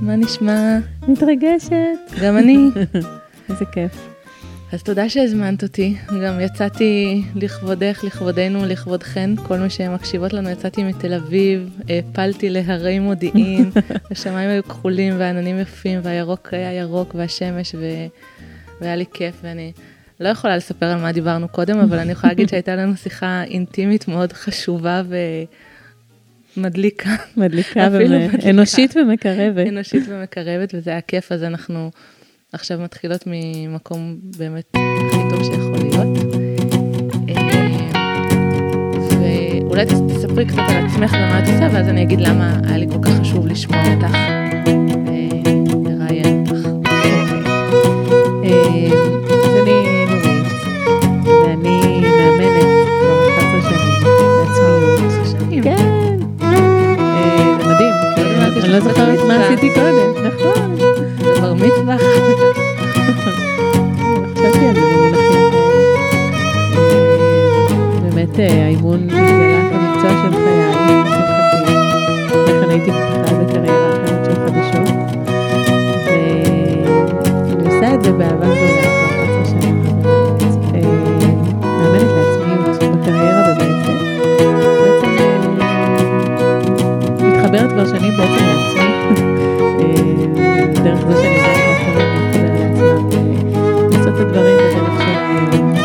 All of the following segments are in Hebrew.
מה נשמע? מתרגשת. גם אני. איזה כיף. אז תודה שהזמנת אותי. גם יצאתי לכבודך, לכבודנו, לכבודכן, כל מי שמקשיבות לנו, יצאתי מתל אביב, העפלתי להרי מודיעין, השמיים היו כחולים והעננים יפים, והירוק היה ירוק והשמש, ו... והיה לי כיף, ואני לא יכולה לספר על מה דיברנו קודם, אבל אני יכולה להגיד שהייתה לנו שיחה אינטימית מאוד חשובה ומדליקה. מדליקה, מדליקה. אנושית ומקרבת. אנושית ומקרבת, וזה היה כיף, אז אנחנו עכשיו מתחילות ממקום באמת הכי טוב שיכול להיות. אה, ואולי תספרי קצת על עצמך ומה את עושה, ואז אני אגיד למה היה לי כל כך חשוב לשמוע אותך, לא זוכרת מה. עשיתי קודם. נכון. זה בר מצווה. חשבתי על זה במונחים. אה, באמת אה, האימון התגלה כמקצוע של חיי, לשמחתי. לכן הייתי בכלל בקריירה אחרת של חדשות. ואני עושה את זה באהבה גדולה כבר שנים בעצם לעצמי. אה, דרך זה שאני עוזרת לאחרים להתחבר לעצמם. לעשות את הדברים בדרך שלהם,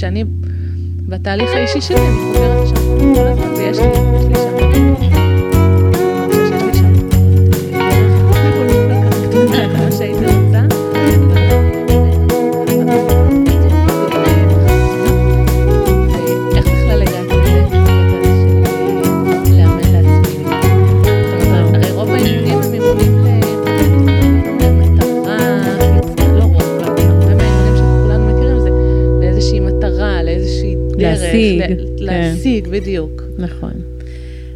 שאני, בתהליך האישי שלי, אני חוברת לשם. כל הזמן, ויש לי, יש לי שם, להשיג, בדיוק. נכון.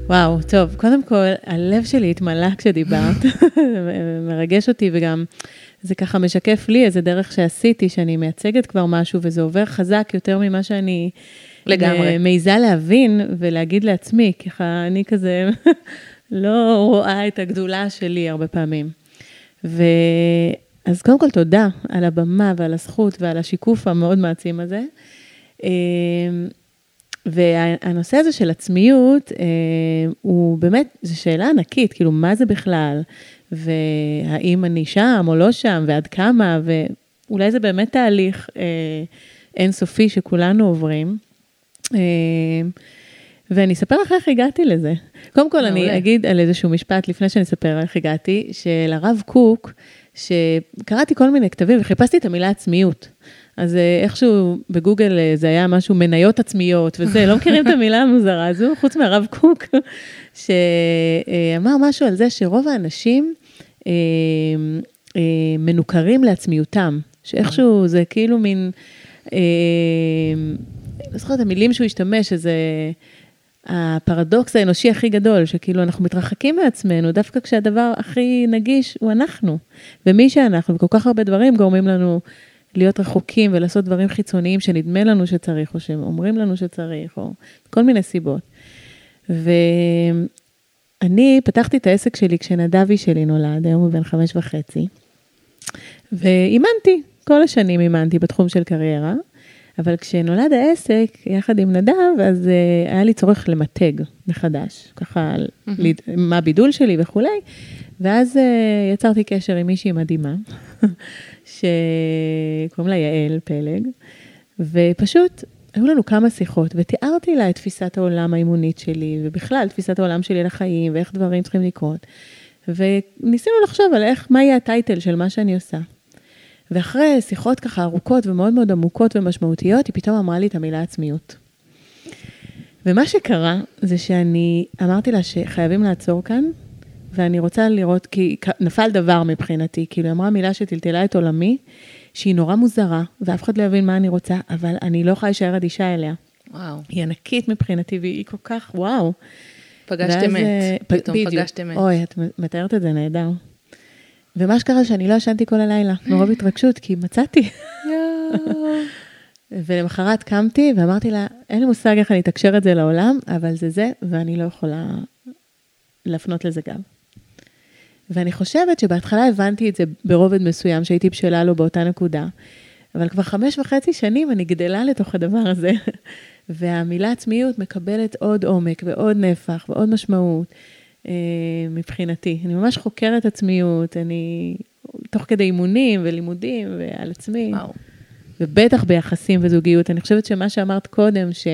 וואו, טוב, קודם כל, הלב שלי התמלא כשדיברת, מרגש אותי וגם זה ככה משקף לי איזה דרך שעשיתי, שאני מייצגת כבר משהו וזה עובר חזק יותר ממה שאני לגמרי. מעיזה להבין ולהגיד לעצמי, ככה אני כזה לא רואה את הגדולה שלי הרבה פעמים. ואז קודם כל תודה על הבמה ועל הזכות ועל השיקוף המאוד מעצים הזה. והנושא הזה של עצמיות, אה, הוא באמת, זו שאלה ענקית, כאילו, מה זה בכלל? והאם אני שם או לא שם, ועד כמה, ואולי זה באמת תהליך אה, אינסופי שכולנו עוברים. אה, ואני אספר לך איך הגעתי לזה. קודם כל, אני אגיד על איזשהו משפט, לפני שאני אספר איך הגעתי, של הרב קוק, שקראתי כל מיני כתבים וחיפשתי את המילה עצמיות. אז אה, איכשהו בגוגל אה, זה היה משהו מניות עצמיות וזה, לא מכירים את המילה המוזרה הזו, חוץ מהרב קוק, שאמר משהו על זה שרוב האנשים אה, מנוכרים לעצמיותם, שאיכשהו זה כאילו מין, לא זוכרת, המילים שהוא השתמש, איזה... הפרדוקס האנושי הכי גדול, שכאילו אנחנו מתרחקים מעצמנו, דווקא כשהדבר הכי נגיש הוא אנחנו. ומי שאנחנו, וכל כך הרבה דברים גורמים לנו להיות רחוקים ולעשות דברים חיצוניים שנדמה לנו שצריך, או שאומרים לנו שצריך, או כל מיני סיבות. ואני פתחתי את העסק שלי כשנדבי שלי נולד, היום הוא בן חמש וחצי, ואימנתי, כל השנים אימנתי בתחום של קריירה. אבל כשנולד העסק, יחד עם נדב, אז uh, היה לי צורך למתג מחדש, ככה, mm-hmm. מה הבידול שלי וכולי, ואז uh, יצרתי קשר עם מישהי מדהימה, שקוראים לה יעל פלג, ופשוט היו לנו כמה שיחות, ותיארתי לה את תפיסת העולם האימונית שלי, ובכלל, תפיסת העולם שלי לחיים, ואיך דברים צריכים לקרות. וניסינו לחשוב על איך, מה יהיה הטייטל של מה שאני עושה. ואחרי שיחות ככה ארוכות ומאוד מאוד עמוקות ומשמעותיות, היא פתאום אמרה לי את המילה עצמיות. ומה שקרה זה שאני אמרתי לה שחייבים לעצור כאן, ואני רוצה לראות, כי נפל דבר מבחינתי, כאילו היא אמרה מילה שטלטלה את עולמי, שהיא נורא מוזרה, ואף אחד לא יבין מה אני רוצה, אבל אני לא יכולה להישאר אדישה אליה. וואו. היא ענקית מבחינתי, והיא כל כך, וואו. פגשת אמת, אה, פתאום פגשת אמת. אוי, את מתארת את זה נהדר. ומה שקרה שאני לא ישנתי כל הלילה, מרוב התרגשות, כי מצאתי. ולמחרת קמתי ואמרתי לה, אין לי מושג איך אני אתקשר את זה לעולם, אבל זה זה, ואני לא יכולה להפנות לזה גם. ואני חושבת שבהתחלה הבנתי את זה ברובד מסוים, שהייתי בשלה לו באותה נקודה, אבל כבר חמש וחצי שנים אני גדלה לתוך הדבר הזה, והמילה עצמיות מקבלת עוד עומק ועוד נפח ועוד משמעות. אה, מבחינתי. אני ממש חוקרת עצמיות, אני תוך כדי אימונים ולימודים ועל עצמי. וואו. ובטח ביחסים וזוגיות. אני חושבת שמה שאמרת קודם, ש,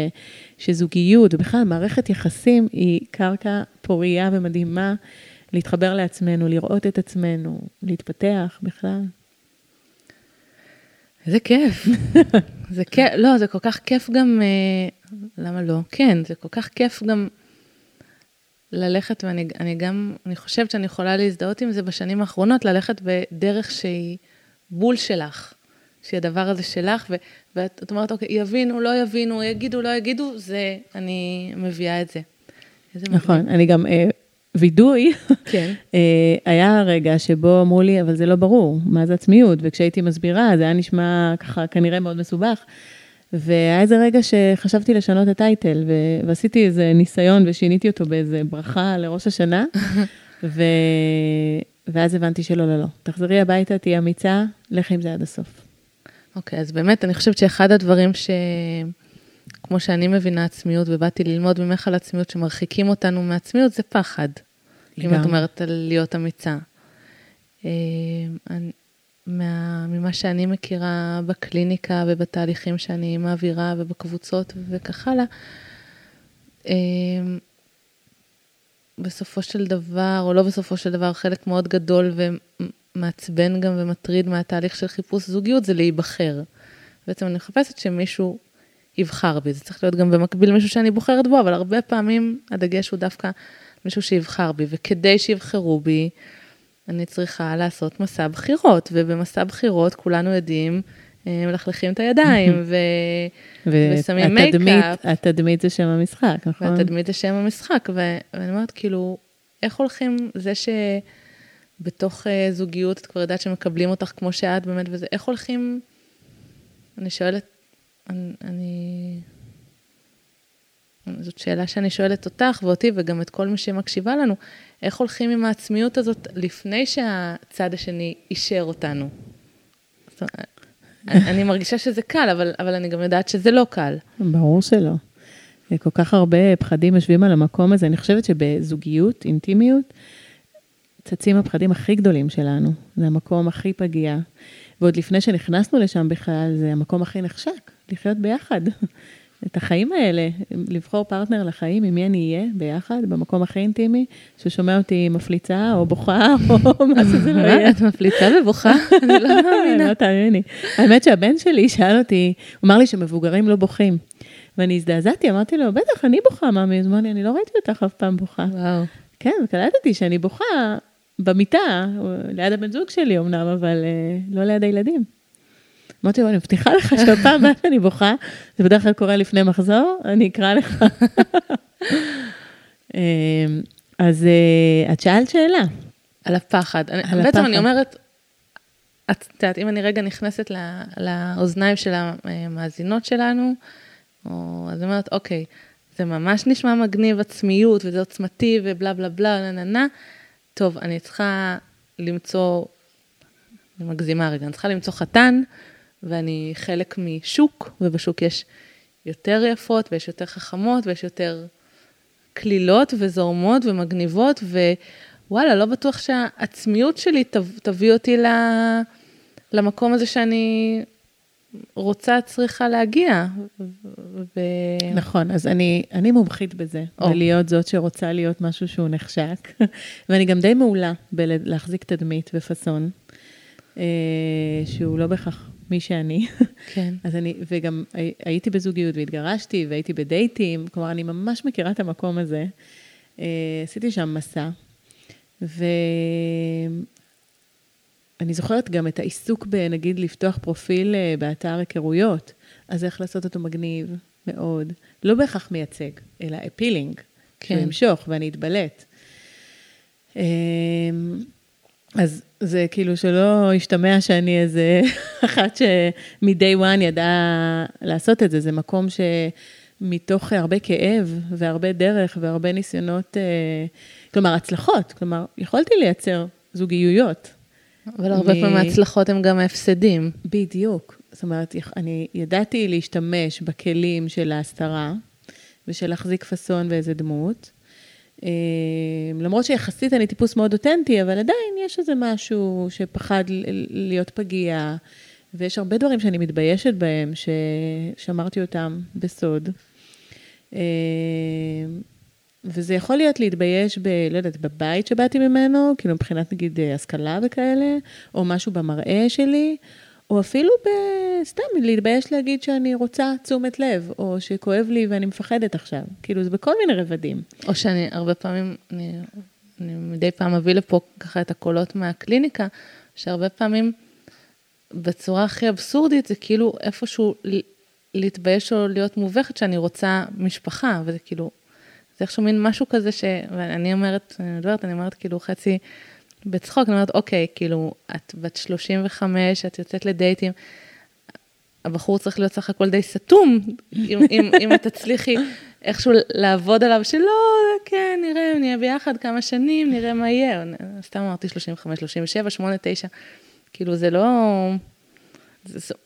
שזוגיות, ובכלל מערכת יחסים, היא קרקע פורייה ומדהימה להתחבר לעצמנו, לראות את עצמנו, להתפתח בכלל. איזה כיף. זה כיף, לא, זה כל כך כיף גם, אה, למה לא? כן, זה כל כך כיף גם ללכת, ואני אני גם, אני חושבת שאני יכולה להזדהות עם זה בשנים האחרונות, ללכת בדרך שהיא בול שלך, שהדבר הזה שלך, ו, ואת אומרת, אוקיי, יבינו, לא יבינו, יגידו, לא יגידו, זה, אני מביאה את זה. נכון. אני גם, אה, וידוי, כן. אה, היה רגע שבו אמרו לי, אבל זה לא ברור, מה זה עצמיות, וכשהייתי מסבירה, זה היה נשמע ככה כנראה מאוד מסובך. והיה איזה רגע שחשבתי לשנות את הטייטל, ו- ועשיתי איזה ניסיון ושיניתי אותו באיזה ברכה לראש השנה, ו... ואז הבנתי שלא, לא, לא. תחזרי הביתה, תהיי אמיצה, לכי עם זה עד הסוף. אוקיי, okay, אז באמת, אני חושבת שאחד הדברים ש... כמו שאני מבינה עצמיות, ובאתי ללמוד ממך על עצמיות, שמרחיקים אותנו מעצמיות, זה פחד. אם את אומרת על להיות אמיצה. אה, מה, ממה שאני מכירה בקליניקה ובתהליכים שאני מעבירה ובקבוצות וכך הלאה. אמ, בסופו של דבר, או לא בסופו של דבר, חלק מאוד גדול ומעצבן גם ומטריד מהתהליך של חיפוש זוגיות זה להיבחר. בעצם אני מחפשת שמישהו יבחר בי, זה צריך להיות גם במקביל מישהו שאני בוחרת בו, אבל הרבה פעמים הדגש הוא דווקא מישהו שיבחר בי, וכדי שיבחרו בי, אני צריכה לעשות מסע בחירות, ובמסע בחירות כולנו יודעים, אה, מלכלכים את הידיים, ו... ושמים מייקאפ. התדמית זה שם המשחק, נכון? והתדמית זה שם המשחק, ואני אומרת, כאילו, איך הולכים, זה שבתוך אה, זוגיות את כבר יודעת שמקבלים אותך כמו שאת באמת, וזה, איך הולכים, אני שואלת, אני, זאת שאלה שאני שואלת אותך ואותי וגם את כל מי שמקשיבה לנו, איך הולכים עם העצמיות הזאת לפני שהצד השני אישר אותנו? אני מרגישה שזה קל, אבל, אבל אני גם יודעת שזה לא קל. ברור שלא. כל כך הרבה פחדים יושבים על המקום הזה. אני חושבת שבזוגיות, אינטימיות, צצים הפחדים הכי גדולים שלנו. זה המקום הכי פגיע. ועוד לפני שנכנסנו לשם בכלל, זה המקום הכי נחשק, לחיות ביחד. את החיים האלה, לבחור פרטנר לחיים, עם מי אני אהיה ביחד, במקום הכי אינטימי, ששומע אותי מפליצה או בוכה, או מה שזה לא יהיה. את מפליצה ובוכה? אני לא מאמינה. לא תאמיני. האמת שהבן שלי שאל אותי, הוא אמר לי שמבוגרים לא בוכים. ואני הזדעזעתי, אמרתי לו, בטח, אני בוכה, מאמי. אז אמר לי, אני לא ראיתי אותך אף פעם בוכה. וואו. כן, וקלטתי שאני בוכה במיטה, ליד הבן זוג שלי אמנם, אבל uh, לא ליד הילדים. אמרתי לו, אני מבטיחה לך שהפעם הבאה שאני בוכה, זה בדרך כלל קורה לפני מחזור, אני אקרא לך. אמ, אז uh, את שאלת שאלה. על הפחד. על בעצם הפחד. אני אומרת, את יודעת, אם אני רגע נכנסת לא, לאוזניים של המאזינות שלנו, או, אז אומרת, אוקיי, זה ממש נשמע מגניב עצמיות, וזה עוצמתי, ובלה בלה בלה, נה נה נה. טוב, אני צריכה למצוא, אני מגזימה רגע, אני צריכה למצוא חתן, ואני חלק משוק, ובשוק יש יותר יפות, ויש יותר חכמות, ויש יותר קלילות וזורמות ומגניבות, ווואלה, לא בטוח שהעצמיות שלי תביא אותי למקום הזה שאני רוצה, צריכה להגיע. ו... נכון, אז אני, אני מומחית בזה, או. בלהיות זאת שרוצה להיות משהו שהוא נחשק, ואני גם די מעולה בלהחזיק תדמית ופאסון, אה, שהוא לא בהכרח מי שאני. כן. אז אני, וגם הייתי בזוגיות והתגרשתי והייתי בדייטים, כלומר, אני ממש מכירה את המקום הזה. אה, עשיתי שם מסע, ו... אני זוכרת גם את העיסוק בנגיד לפתוח פרופיל אה, באתר היכרויות, אז איך לעשות אותו מגניב מאוד. לא בהכרח מייצג, אלא אפילינג, כן. שהוא ימשוך ואני אתבלט. אמ, אז זה כאילו שלא ישתמע שאני איזה אחת שמ-day one ידעה לעשות את זה, זה מקום שמתוך הרבה כאב והרבה דרך והרבה ניסיונות, אה, כלומר הצלחות, כלומר יכולתי לייצר זוגיות, אבל הרבה פעמים ההצלחות הן גם ההפסדים. בדיוק. זאת אומרת, אני ידעתי להשתמש בכלים של ההסתרה ושל להחזיק פאסון ואיזה דמות. אה, למרות שיחסית אני טיפוס מאוד אותנטי, אבל עדיין יש איזה משהו שפחד להיות פגיע, ויש הרבה דברים שאני מתביישת בהם, ששמרתי אותם בסוד. וזה יכול להיות להתבייש ב... לא יודעת, בבית שבאתי ממנו, כאילו מבחינת נגיד אה, השכלה וכאלה, או משהו במראה שלי, או אפילו ב... סתם להתבייש להגיד שאני רוצה תשומת לב, או שכואב לי ואני מפחדת עכשיו. כאילו, זה בכל מיני רבדים. או שאני, הרבה פעמים, אני, אני מדי פעם מביא לפה ככה את הקולות מהקליניקה, שהרבה פעמים, בצורה הכי אבסורדית, זה כאילו איפשהו להתבייש או להיות מובכת שאני רוצה משפחה, וזה כאילו, זה איכשהו מין משהו כזה ש... ואני אומרת, אני מדברת, אני אומרת כאילו חצי בצחוק, אני אומרת, אוקיי, כאילו, את בת 35, את יוצאת לדייטים, הבחור צריך להיות סך הכל די סתום, אם, אם, אם את תצליחי איכשהו לעבוד עליו, שלא, כן, נראה, נהיה ביחד כמה שנים, נראה מה יהיה. סתם אמרתי 35, 37, 8, 9, כאילו, זה לא...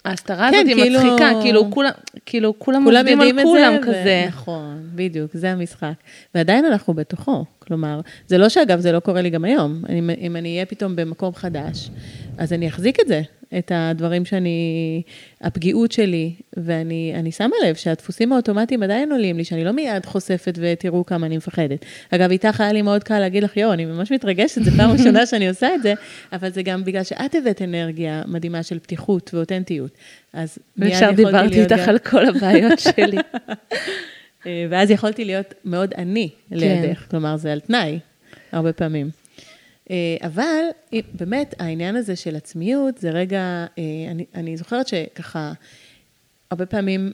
ההסתרה כן, הזאת היא כאילו... מצחיקה, כאילו כולם, כאילו כולם עובדים על כולם ו... כזה. נכון, בדיוק, זה המשחק. ועדיין אנחנו בתוכו, כלומר, זה לא שאגב, זה לא קורה לי גם היום. אני, אם אני אהיה פתאום במקום חדש, אז אני אחזיק את זה, את הדברים שאני, הפגיעות שלי, ואני שמה לב שהדפוסים האוטומטיים עדיין עולים לי, שאני לא מיד חושפת ותראו כמה אני מפחדת. אגב, איתך היה לי מאוד קל להגיד לך, יואו, אני ממש מתרגשת, זו פעם ראשונה שאני עושה את זה, אבל זה גם בגלל שאת הבאת אנרגיה מדהימה של פתיחות ואותנטיות. אז מיד יכולתי להיות... דיברתי איתך על כל הבעיות שלי. ואז יכולתי להיות מאוד אני לידך, כן. כלומר, זה על תנאי, הרבה פעמים. אה, אבל באמת, העניין הזה של עצמיות, זה רגע, אה, אני, אני זוכרת שככה, הרבה פעמים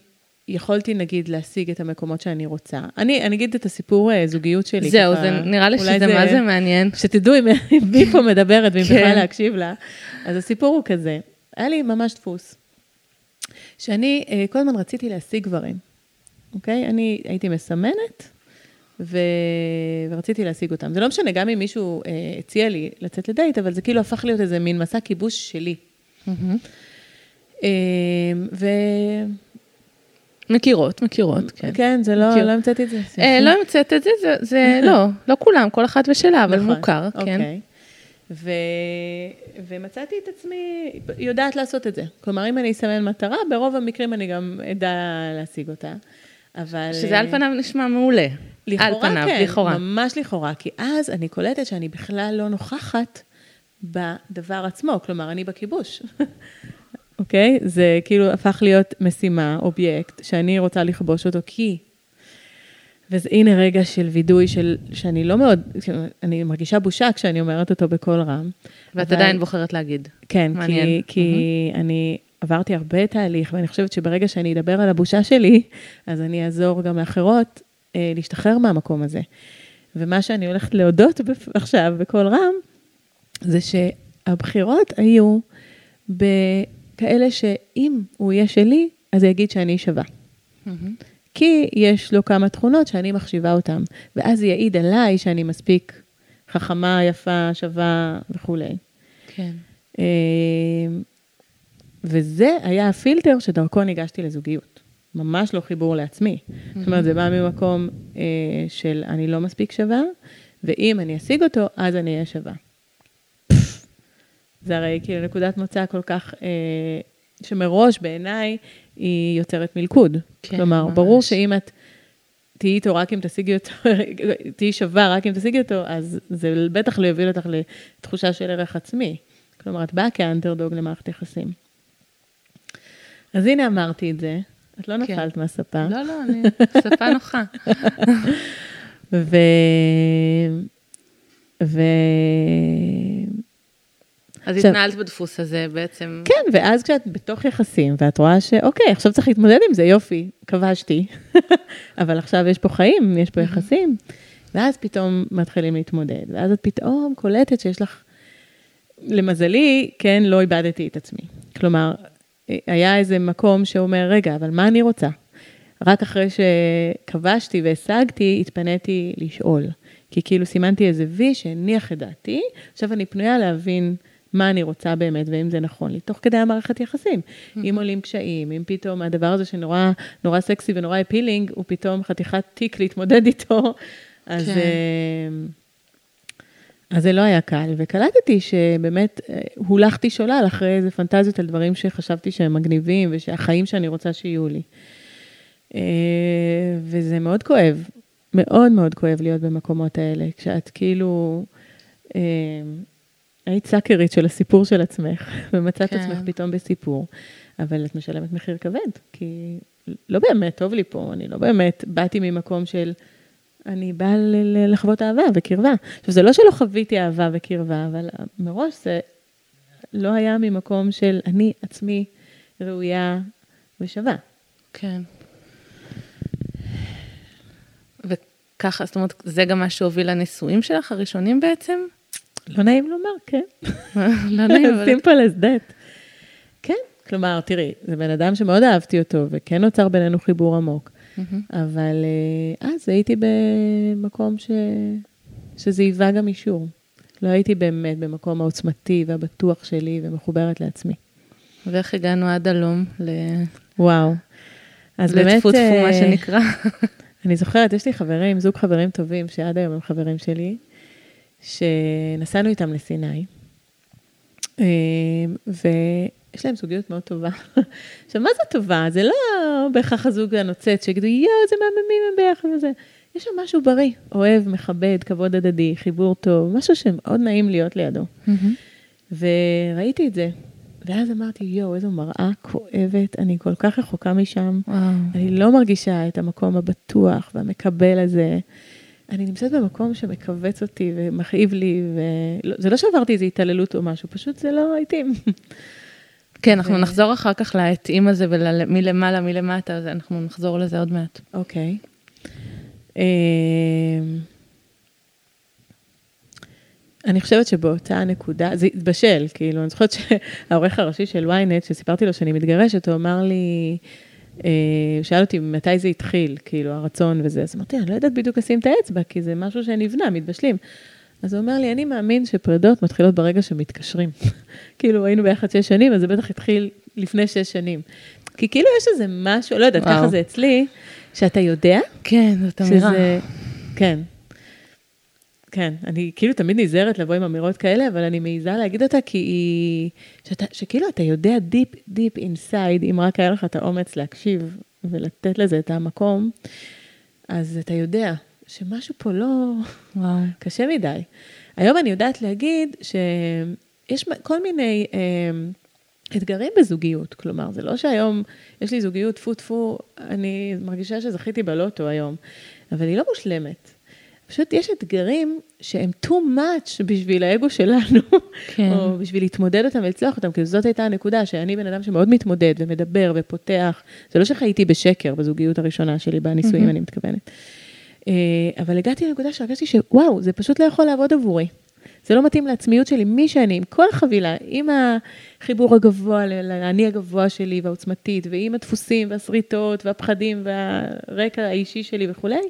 יכולתי נגיד להשיג את המקומות שאני רוצה. אני, אני אגיד את הסיפור אה, זוגיות שלי. זהו, ככה, זה נראה לי שזה זה, מה זה מעניין. שתדעו אם מי פה מדברת ואם בכלל כן. להקשיב לה. אז הסיפור הוא כזה, היה לי ממש דפוס, שאני כל הזמן רציתי להשיג דברים. אוקיי? אני הייתי מסמנת, ו... ורציתי להשיג אותם. זה לא משנה, גם אם מישהו אה, הציע לי לצאת לדייט, אבל זה כאילו הפך להיות איזה מין מסע כיבוש שלי. אה, ו... מכירות, מכירות, כן. כן, זה לא, מכיר. לא המצאתי את זה. אה, לא המצאת את זה, זה, זה לא, לא כולם, כל אחת ושלה, אבל נכון, מוכר, כן. אוקיי. ו... ומצאתי את עצמי יודעת לעשות את זה. כלומר, אם אני אסמן מטרה, ברוב המקרים אני גם אדע להשיג אותה. אבל... שזה על פניו נשמע מעולה. לכאורה על פניו, כן, לכאורה. ממש לכאורה, כי אז אני קולטת שאני בכלל לא נוכחת בדבר עצמו, כלומר, אני בכיבוש. אוקיי? זה כאילו הפך להיות משימה, אובייקט, שאני רוצה לכבוש אותו כי... וזה הנה רגע של וידוי של, שאני לא מאוד, אני מרגישה בושה כשאני אומרת אותו בקול רם. ואת אבל- עדיין בוחרת להגיד. כן, מעניין. כי, כי אני עברתי הרבה תהליך, ואני חושבת שברגע שאני אדבר על הבושה שלי, אז אני אעזור גם לאחרות להשתחרר מהמקום הזה. ומה שאני הולכת להודות עכשיו בקול רם, זה שהבחירות היו בכאלה שאם הוא יהיה שלי, אז הוא יגיד שאני שווה. כי יש לו כמה תכונות שאני מחשיבה אותן, ואז יעיד עליי שאני מספיק חכמה, יפה, שווה וכולי. כן. אה, וזה היה הפילטר שדרכו ניגשתי לזוגיות. ממש לא חיבור לעצמי. זאת אומרת, זה בא ממקום אה, של אני לא מספיק שווה, ואם אני אשיג אותו, אז אני אהיה שווה. זה הרי כאילו נקודת מוצא כל כך, אה, שמראש בעיניי היא יוצרת מלכוד. כן, כלומר, ממש. ברור שאם את תהיי איתו רק אם תשיגי אותו, תהיי שווה רק אם תשיגי אותו, אז זה בטח לא יוביל אותך לתחושה של ערך עצמי. כלומר, את באה כאנטרדוג למערכת יחסים. אז הנה אמרתי את זה, את לא כן. נפלת מהספה. לא, לא, אני... שפה נוחה. ו... ו... אז עכשיו- התנהלת בדפוס הזה בעצם. כן, ואז כשאת בתוך יחסים, ואת רואה שאוקיי, עכשיו צריך להתמודד עם זה, יופי, כבשתי. אבל עכשיו יש פה חיים, יש פה יחסים, ואז פתאום מתחילים להתמודד, ואז את פתאום קולטת שיש לך, למזלי, כן, לא איבדתי את עצמי. כלומר, היה איזה מקום שאומר, רגע, אבל מה אני רוצה? רק אחרי שכבשתי והשגתי, התפניתי לשאול. כי כאילו סימנתי איזה וי שהניח את דעתי, עכשיו אני פנויה להבין מה אני רוצה באמת, ואם זה נכון לי, תוך כדי המערכת יחסים. אם עולים קשיים, אם פתאום הדבר הזה שנורא נורא סקסי ונורא אפילינג, הוא פתאום חתיכת תיק להתמודד איתו, אז... כן. אז זה לא היה קל, וקלטתי שבאמת אה, הולכתי שולל אחרי איזה פנטזיות על דברים שחשבתי שהם מגניבים, ושהחיים שאני רוצה שיהיו לי. אה, וזה מאוד כואב, מאוד מאוד כואב להיות במקומות האלה, כשאת כאילו אה, היית סאקרית של הסיפור של עצמך, ומצאת כן. עצמך פתאום בסיפור, אבל את משלמת מחיר כבד, כי לא באמת טוב לי פה, אני לא באמת באתי ממקום של... אני באה לחוות אהבה וקרבה. עכשיו, זה לא שלא חוויתי אהבה וקרבה, אבל מראש זה לא היה ממקום של אני עצמי ראויה ושווה. כן. וככה, זאת אומרת, זה גם מה שהוביל לנישואים שלך, הראשונים בעצם? לא נעים לומר, כן. לא נעים, אבל... simple as that. כן, כלומר, תראי, זה בן אדם שמאוד אהבתי אותו, וכן נוצר בינינו חיבור עמוק. מהמם. אבל אה, אז הייתי במקום ש... שזה היווה גם אישור. לא הייתי באמת במקום העוצמתי והבטוח שלי ומחוברת לעצמי. ואיך הגענו עד הלום ל... וואו. אז באמת, לטפו טפו, מה אה, שנקרא. אני זוכרת, יש לי חברים, זוג חברים טובים, שעד היום הם חברים שלי, שנסענו איתם לסיני, אה, ויש להם זוגיות מאוד טובה. עכשיו, מה זה טובה? זה לא בהכרח הזוג הנוצץ, שיגידו, יואו, איזה מהממים הם ביחד וזה. יש שם משהו בריא, אוהב, מכבד, כבוד הדדי, חיבור טוב, משהו שמאוד נעים להיות לידו. וראיתי את זה, ואז אמרתי, יואו, איזו מראה כואבת, אני כל כך רחוקה משם. וואו. אני לא מרגישה את המקום הבטוח והמקבל הזה. אני נמצאת במקום שמכווץ אותי ומכאיב לי, וזה לא שעברתי איזו התעללות או משהו, פשוט זה לא התאים. כן, אנחנו ו- נחזור אחר כך להתאים הזה ומלמעלה, מלמטה, אז אנחנו נחזור לזה עוד מעט. אוקיי. אמ, אני חושבת שבאותה נקודה, זה התבשל, כאילו, אני זוכרת שהעורך הראשי של ynet, שסיפרתי לו שאני מתגרשת, הוא אמר לי, הוא שאל אותי מתי זה התחיל, כאילו, הרצון וזה, אז אמרתי, אני לא יודעת בדיוק לשים את האצבע, כי זה משהו שנבנה, מתבשלים. אז הוא אומר לי, אני מאמין שפרידות מתחילות ברגע שמתקשרים. כאילו, היינו ביחד שש שנים, אז זה בטח התחיל לפני שש שנים. כי כאילו יש איזה משהו, לא יודעת, ככה זה אצלי, שאתה יודע. כן, זאת אמירה. שזה, כן. כן, אני כאילו תמיד נזהרת לבוא עם אמירות כאלה, אבל אני מעיזה להגיד אותה כי היא... שאתה, שכאילו אתה יודע deep, deep inside, אם רק היה לך את האומץ להקשיב ולתת לזה את המקום, אז אתה יודע שמשהו פה לא... וואו. קשה מדי. היום אני יודעת להגיד שיש כל מיני אה, אתגרים בזוגיות, כלומר, זה לא שהיום יש לי זוגיות טפו טפו, אני מרגישה שזכיתי בלוטו היום, אבל היא לא מושלמת. פשוט יש אתגרים שהם too much בשביל האגו שלנו, כן. או בשביל להתמודד אותם ולצלוח אותם, כי זאת הייתה הנקודה, שאני בן אדם שמאוד מתמודד ומדבר ופותח. זה לא שחייתי בשקר בזוגיות הראשונה שלי, בנישואים, mm-hmm. אני מתכוונת. אה, אבל הגעתי לנקודה שהרגשתי שוואו, זה פשוט לא יכול לעבוד עבורי. זה לא מתאים לעצמיות שלי, מי שאני, עם כל החבילה, עם החיבור הגבוה, לאני הגבוה שלי והעוצמתית, ועם הדפוסים והשריטות והפחדים והרקע האישי שלי וכולי,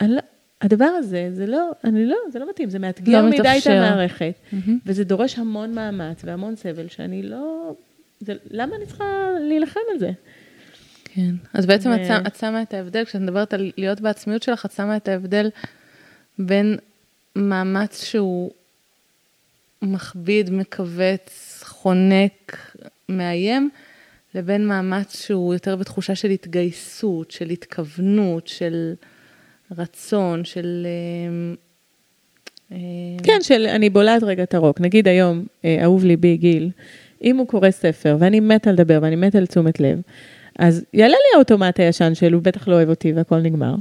אני לא, הדבר הזה, זה לא, אני לא, זה לא מתאים, זה מאתגר לא מדי את המערכת, mm-hmm. וזה דורש המון מאמץ והמון סבל, שאני לא, זה, למה אני צריכה להילחם על זה? כן, אז בעצם ו... את, את שמה את ההבדל, כשאת מדברת על להיות בעצמיות שלך, את שמה את ההבדל בין מאמץ שהוא מכביד, מכווץ, חונק, מאיים, לבין מאמץ שהוא יותר בתחושה של התגייסות, של התכוונות, של... רצון, של... אה, אה, כן, של אני בולעת רגע את הרוק. נגיד היום, אה, אהוב ליבי גיל, אם הוא קורא ספר ואני מתה לדבר ואני מתה על תשומת לב, אז יעלה לי האוטומט הישן של הוא בטח לא אוהב אותי והכל נגמר.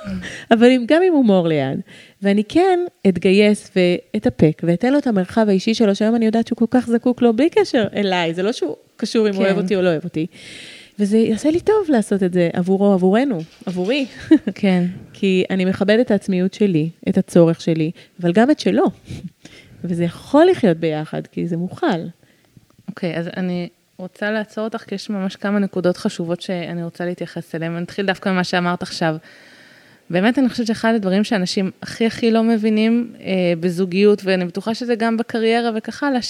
אבל גם עם הומור ליד, ואני כן אתגייס ואתאפק ואתן לו את המרחב האישי שלו, שהיום אני יודעת שהוא כל כך זקוק לו בלי קשר אליי, זה לא שהוא קשור אם כן. הוא אוהב אותי או לא אוהב אותי. וזה יעשה לי טוב לעשות את זה עבורו, עבורנו, עבורי. כן. כי אני מכבדת את העצמיות שלי, את הצורך שלי, אבל גם את שלו. וזה יכול לחיות ביחד, כי זה מוכל. אוקיי, okay, אז אני רוצה לעצור אותך, כי יש ממש כמה נקודות חשובות שאני רוצה להתייחס אליהן. אני אתחיל דווקא ממה שאמרת עכשיו. באמת, אני חושבת שאחד הדברים שאנשים הכי הכי לא מבינים אה, בזוגיות, ואני בטוחה שזה גם בקריירה וכך הלאה,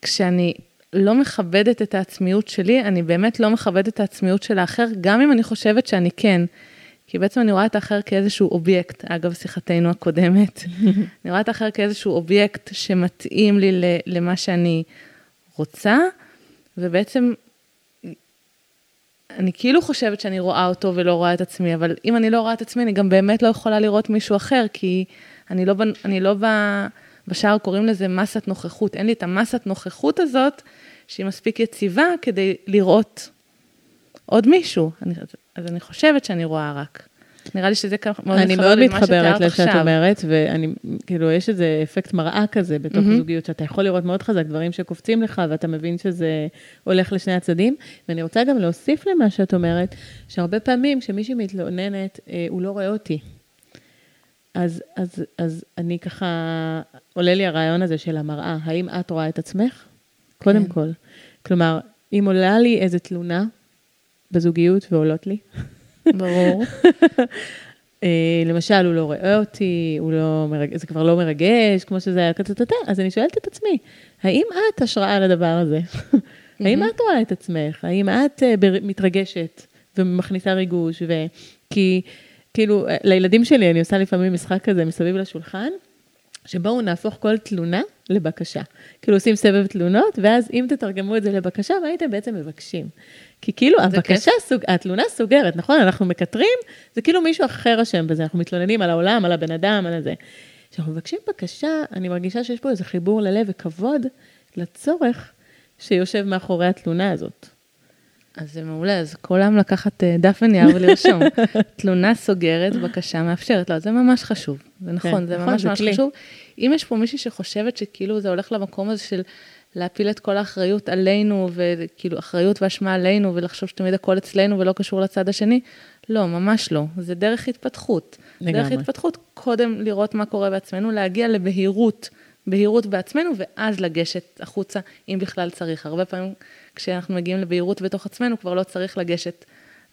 שכשאני לא מכבדת את העצמיות שלי, אני באמת לא מכבדת את העצמיות של האחר, גם אם אני חושבת שאני כן. כי בעצם אני רואה את האחר כאיזשהו אובייקט, אגב, שיחתנו הקודמת. אני רואה את האחר כאיזשהו אובייקט שמתאים לי למה שאני רוצה, ובעצם אני כאילו חושבת שאני רואה אותו ולא רואה את עצמי, אבל אם אני לא רואה את עצמי, אני גם באמת לא יכולה לראות מישהו אחר, כי אני לא, אני לא ב... בשאר קוראים לזה מסת נוכחות. אין לי את המסת נוכחות הזאת, שהיא מספיק יציבה כדי לראות עוד מישהו. אני, אז אני חושבת שאני רואה רק. נראה לי שזה מאוד. אני מאוד מתחברת למה שאת אומרת, ואני, כאילו, יש איזה אפקט מראה כזה בתוך mm-hmm. זוגיות, שאתה יכול לראות מאוד חזק דברים שקופצים לך, ואתה מבין שזה הולך לשני הצדדים. ואני רוצה גם להוסיף למה שאת אומרת, שהרבה פעמים כשמישהי מתלוננת, אה, הוא לא רואה אותי. אז, אז, אז אני ככה, עולה לי הרעיון הזה של המראה, האם את רואה את עצמך? קודם כן. כל. כלומר, אם עולה לי איזה תלונה בזוגיות ועולות לי. ברור. אה, למשל, הוא לא רואה אותי, הוא לא מרג... זה כבר לא מרגש, כמו שזה היה כזה, אז אני שואלת את עצמי, האם את השראה לדבר הזה? האם את רואה את עצמך? האם את אה, מתרגשת ומכניסה ריגוש? כי כאילו, לילדים שלי אני עושה לפעמים משחק כזה מסביב לשולחן, שבואו נהפוך כל תלונה לבקשה. כאילו עושים סבב תלונות, ואז אם תתרגמו את זה לבקשה, מה הייתם בעצם מבקשים? כי כאילו הבקשה, סוג, התלונה סוגרת, נכון? אנחנו מקטרים, זה כאילו מישהו אחר אשם בזה, אנחנו מתלוננים על העולם, על הבן אדם, על זה. כשאנחנו מבקשים בקשה, אני מרגישה שיש פה איזה חיבור ללב וכבוד לצורך שיושב מאחורי התלונה הזאת. אז זה מעולה, אז כולם לקחת אה, דף ונייר ולרשום. תלונה סוגרת, בקשה מאפשרת. לא, זה ממש חשוב. זה נכון, כן, זה נכון, ממש ממש חשוב. אם יש פה מישהי שחושבת שכאילו זה הולך למקום הזה של להפיל את כל האחריות עלינו, וכאילו אחריות ואשמה עלינו, ולחשוב שתמיד הכל אצלנו ולא קשור לצד השני, לא, ממש לא. זה דרך התפתחות. לגמרי. דרך התפתחות, קודם לראות מה קורה בעצמנו, להגיע לבהירות בהירות בעצמנו, ואז לגשת החוצה, אם בכלל צריך. הרבה פעמים כשאנחנו מגיעים לבהירות בתוך עצמנו, כבר לא צריך לגשת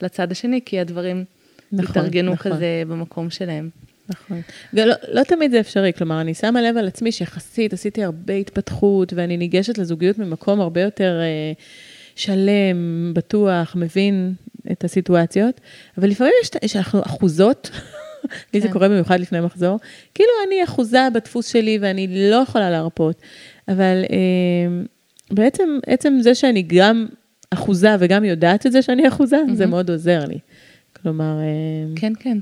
לצד השני, כי הדברים נכון, התארגנו נכון. כזה במקום שלהם. נכון. לא, לא תמיד זה אפשרי, כלומר, אני שמה לב על עצמי שיחסית עשיתי הרבה התפתחות, ואני ניגשת לזוגיות ממקום הרבה יותר אה, שלם, בטוח, מבין את הסיטואציות, אבל לפעמים יש, אנחנו אחוזות, לי זה כן. קורה במיוחד לפני מחזור, כאילו אני אחוזה בדפוס שלי ואני לא יכולה להרפות, אבל אה, בעצם עצם זה שאני גם אחוזה וגם יודעת את זה שאני אחוזה, mm-hmm. זה מאוד עוזר לי. כלומר... אה, כן, כן.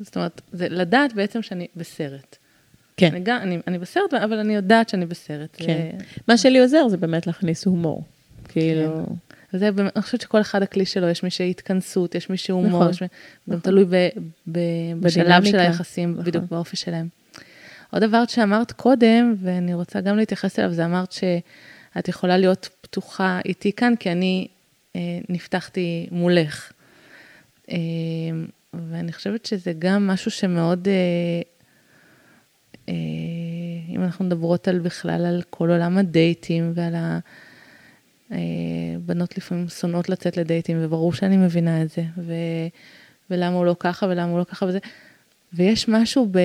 זאת אומרת, זה לדעת בעצם שאני בסרט. כן. אני, גם, אני, אני בסרט, אבל אני יודעת שאני בסרט. כן. ו... מה שלי עוזר זה באמת להכניס הומור. כאילו... כן. וזה, אני חושבת שכל אחד הכלי שלו, יש מי שהתכנסות, יש מי שהומור, נכון, יש מי... נכון. גם תלוי ב, ב, בשלב של היחסים, נכון. בדיוק באופי שלהם. עוד דבר שאמרת קודם, ואני רוצה גם להתייחס אליו, זה אמרת שאת יכולה להיות פתוחה איתי כאן, כי אני אה, נפתחתי מולך. אה, ואני חושבת שזה גם משהו שמאוד, אה, אה, אם אנחנו מדברות על בכלל על כל עולם הדייטים ועל ה... אה, לפעמים שונאות לצאת לדייטים, וברור שאני מבינה את זה, ו... ולמה הוא לא ככה ולמה הוא לא ככה וזה. ויש משהו ב...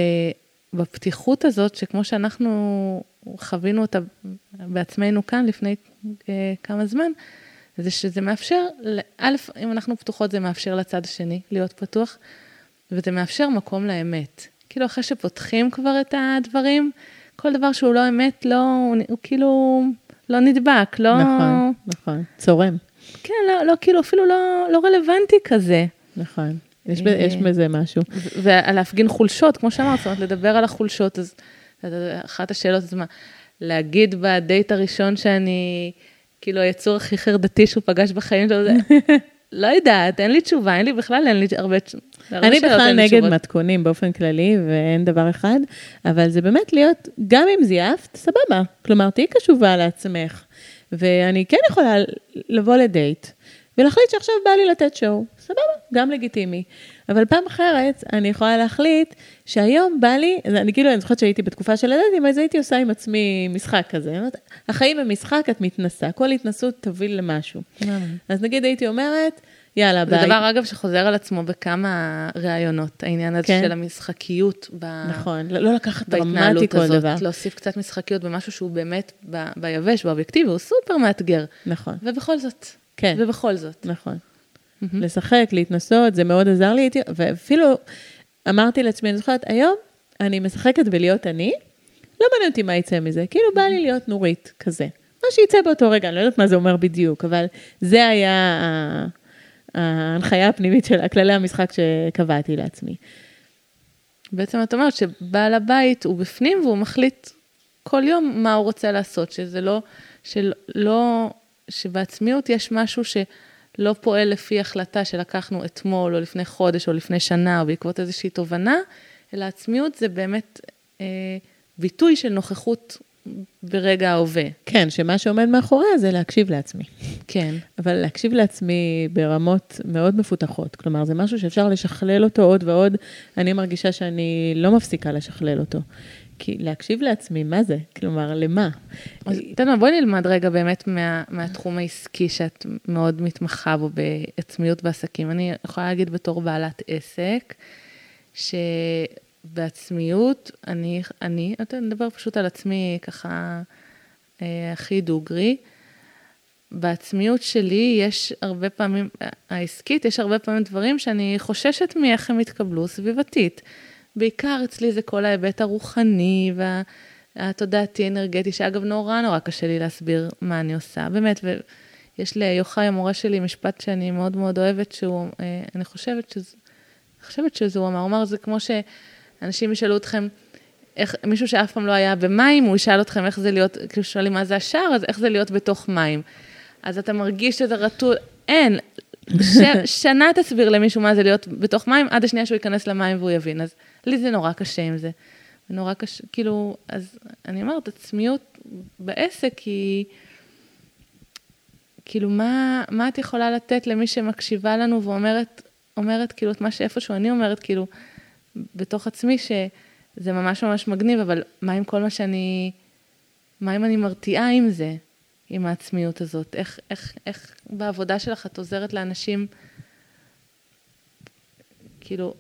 בפתיחות הזאת, שכמו שאנחנו חווינו אותה בעצמנו כאן לפני אה, כמה זמן, זה שזה מאפשר, א', אם אנחנו פתוחות, זה מאפשר לצד השני להיות פתוח, וזה מאפשר מקום לאמת. כאילו, אחרי שפותחים כבר את הדברים, כל דבר שהוא לא אמת, לא, הוא, הוא כאילו לא נדבק, לא... נכון, נכון, צורם. כן, לא, לא כאילו, אפילו לא, לא רלוונטי כזה. נכון, יש, יש אה, בזה משהו. ולהפגין חולשות, כמו שאמרת, זאת אומרת, לדבר על החולשות, אז אחת השאלות, זה מה, להגיד בדייט הראשון שאני... כאילו, היצור הכי חרדתי שהוא פגש בחיים שלו, זה... לא יודעת, אין לי תשובה, אין לי בכלל, אין לי הרבה תשובות. אני בכלל נגד מתכונים באופן כללי, ואין דבר אחד, אבל זה באמת להיות, גם אם זייפת, סבבה. כלומר, תהיי קשובה לעצמך, ואני כן יכולה לבוא לדייט, ולהחליט שעכשיו בא לי לתת שואו, סבבה, גם לגיטימי. אבל פעם אחרת, אני יכולה להחליט שהיום בא לי, אני כאילו, אני זוכרת שהייתי בתקופה של הדייטים, אז הייתי עושה עם עצמי משחק כזה. החיים הם משחק, את מתנסה, כל התנסות תוביל למשהו. אז נגיד הייתי אומרת, יאללה, ביי. זה דבר, אגב, שחוזר על עצמו בכמה ראיונות, העניין הזה כן. של המשחקיות. ב... נכון, לא, לא לקחת דרמטי כל הזאת, דבר. להוסיף קצת משחקיות במשהו שהוא באמת ב... ביבש, באובייקטיבי, הוא סופר מאתגר. נכון. ובכל זאת. כן. ובכל זאת. נכון. Mm-hmm. לשחק, להתנסות, זה מאוד עזר לי, ואפילו אמרתי לעצמי, אני זוכרת, היום אני משחקת בלהיות אני, לא מעניין אותי מה יצא מזה, כאילו בא לי להיות נורית כזה. מה שיצא באותו רגע, אני לא יודעת מה זה אומר בדיוק, אבל זה היה ההנחיה הפנימית של כללי המשחק שקבעתי לעצמי. בעצם את אומרת שבעל הבית הוא בפנים והוא מחליט כל יום מה הוא רוצה לעשות, שזה לא, שלא, שבעצמיות יש משהו שלא פועל לפי החלטה שלקחנו אתמול או לפני חודש או לפני שנה או בעקבות איזושהי תובנה, אלא עצמיות זה באמת אה, ביטוי של נוכחות ברגע ההווה. כן, שמה שעומד מאחוריה זה להקשיב לעצמי. כן. אבל להקשיב לעצמי ברמות מאוד מפותחות. כלומר, זה משהו שאפשר לשכלל אותו עוד ועוד. אני מרגישה שאני לא מפסיקה לשכלל אותו. כי להקשיב לעצמי, מה זה? כלומר, למה? אז תנו, בואי נלמד רגע באמת מה, מהתחום העסקי שאת מאוד מתמחה בו בעצמיות בעסקים. אני יכולה להגיד בתור בעלת עסק, ש... בעצמיות, אני, אני, אני מדבר פשוט על עצמי ככה אה, הכי דוגרי. בעצמיות שלי יש הרבה פעמים, העסקית, יש הרבה פעמים דברים שאני חוששת מאיך הם יתקבלו סביבתית. בעיקר אצלי זה כל ההיבט הרוחני והתודעתי אנרגטי, שאגב נורא נורא קשה לי להסביר מה אני עושה, באמת, ויש ליוחאי המורה שלי משפט שאני מאוד מאוד אוהבת, שהוא, אה, אני חושבת שזה, אני חושבת שזה הוא אמר, הוא אמר, זה כמו ש... אנשים ישאלו אתכם, איך, מישהו שאף פעם לא היה במים, הוא ישאל אתכם איך זה להיות, כאילו שואלים מה זה השער, אז איך זה להיות בתוך מים. אז אתה מרגיש שזה רטול, אין. ש, שנה תסביר למישהו מה זה להיות בתוך מים, עד השנייה שהוא ייכנס למים והוא יבין. אז לי זה נורא קשה עם זה. נורא קשה, כאילו, אז אני אומרת, עצמיות בעסק היא, כאילו, מה, מה את יכולה לתת למי שמקשיבה לנו ואומרת, אומרת, כאילו, את מה שאיפשהו אני אומרת, כאילו, בתוך עצמי שזה ממש ממש מגניב, אבל מה עם כל מה שאני מה אם אני מרתיעה עם זה, עם העצמיות הזאת? איך, איך, איך בעבודה שלך את עוזרת לאנשים, כאילו,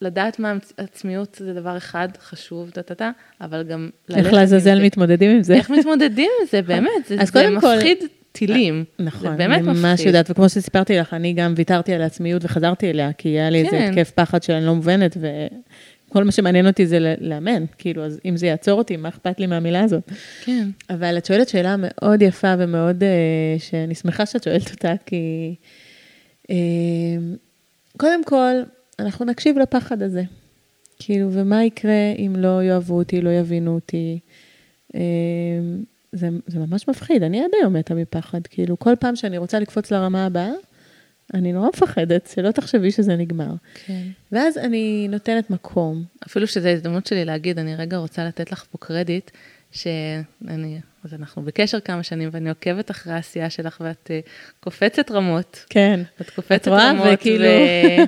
לדעת מה עצמיות זה דבר אחד חשוב, טה-טה-טה, אבל גם איך לעזאזל מתמודדים עם זה. איך מתמודדים עם זה, באמת, זה, זה מפחיד טילים. נכון, זה באמת אני ממש מפחיד. יודעת, וכמו שסיפרתי לך, אני גם ויתרתי על העצמיות וחזרתי אליה, כי היה לי איזה כן. התקף פחד שאני לא מובנת, וכל מה שמעניין אותי זה לאמן, כאילו, אז אם זה יעצור אותי, מה אכפת לי מהמילה הזאת? כן. אבל את שואלת שאלה מאוד יפה ומאוד, אה, שאני שמחה שאת שואלת אותה, כי אה, קודם כל, אנחנו נקשיב לפחד הזה. כאילו, ומה יקרה אם לא יאהבו אותי, לא יבינו אותי. אה, זה, זה ממש מפחיד, אני עד היום מתה מפחד. כאילו, כל פעם שאני רוצה לקפוץ לרמה הבאה, אני נורא מפחדת, שלא תחשבי שזה נגמר. כן. ואז אני נותנת מקום. אפילו שזו ההזדמנות שלי להגיד, אני רגע רוצה לתת לך פה קרדיט, שאני, אז אנחנו בקשר כמה שנים, ואני עוקבת אחרי העשייה שלך, ואת uh, קופצת רמות. כן. את קופצת רואה? רמות, וכאילו- אה,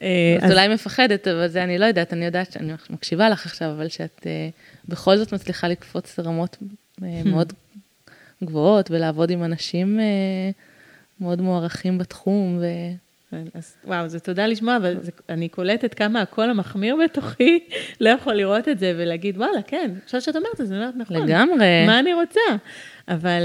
אז אז- אולי מפחדת, אבל זה אני לא יודעת, אני יודעת שאני מקשיבה לך עכשיו, אבל שאת אה, בכל זאת מצליחה לקפוץ לרמות אה, מאוד גבוהות, ולעבוד עם אנשים אה, מאוד מוערכים בתחום, ו... כן, אז וואו, זה תודה לשמוע, אבל זה, אני קולטת כמה הקול המחמיר בתוכי לא יכול לראות את זה ולהגיד, וואלה, כן, עכשיו שאת אומרת את זה, אני אומרת, נכון. לגמרי. מה אני רוצה? אבל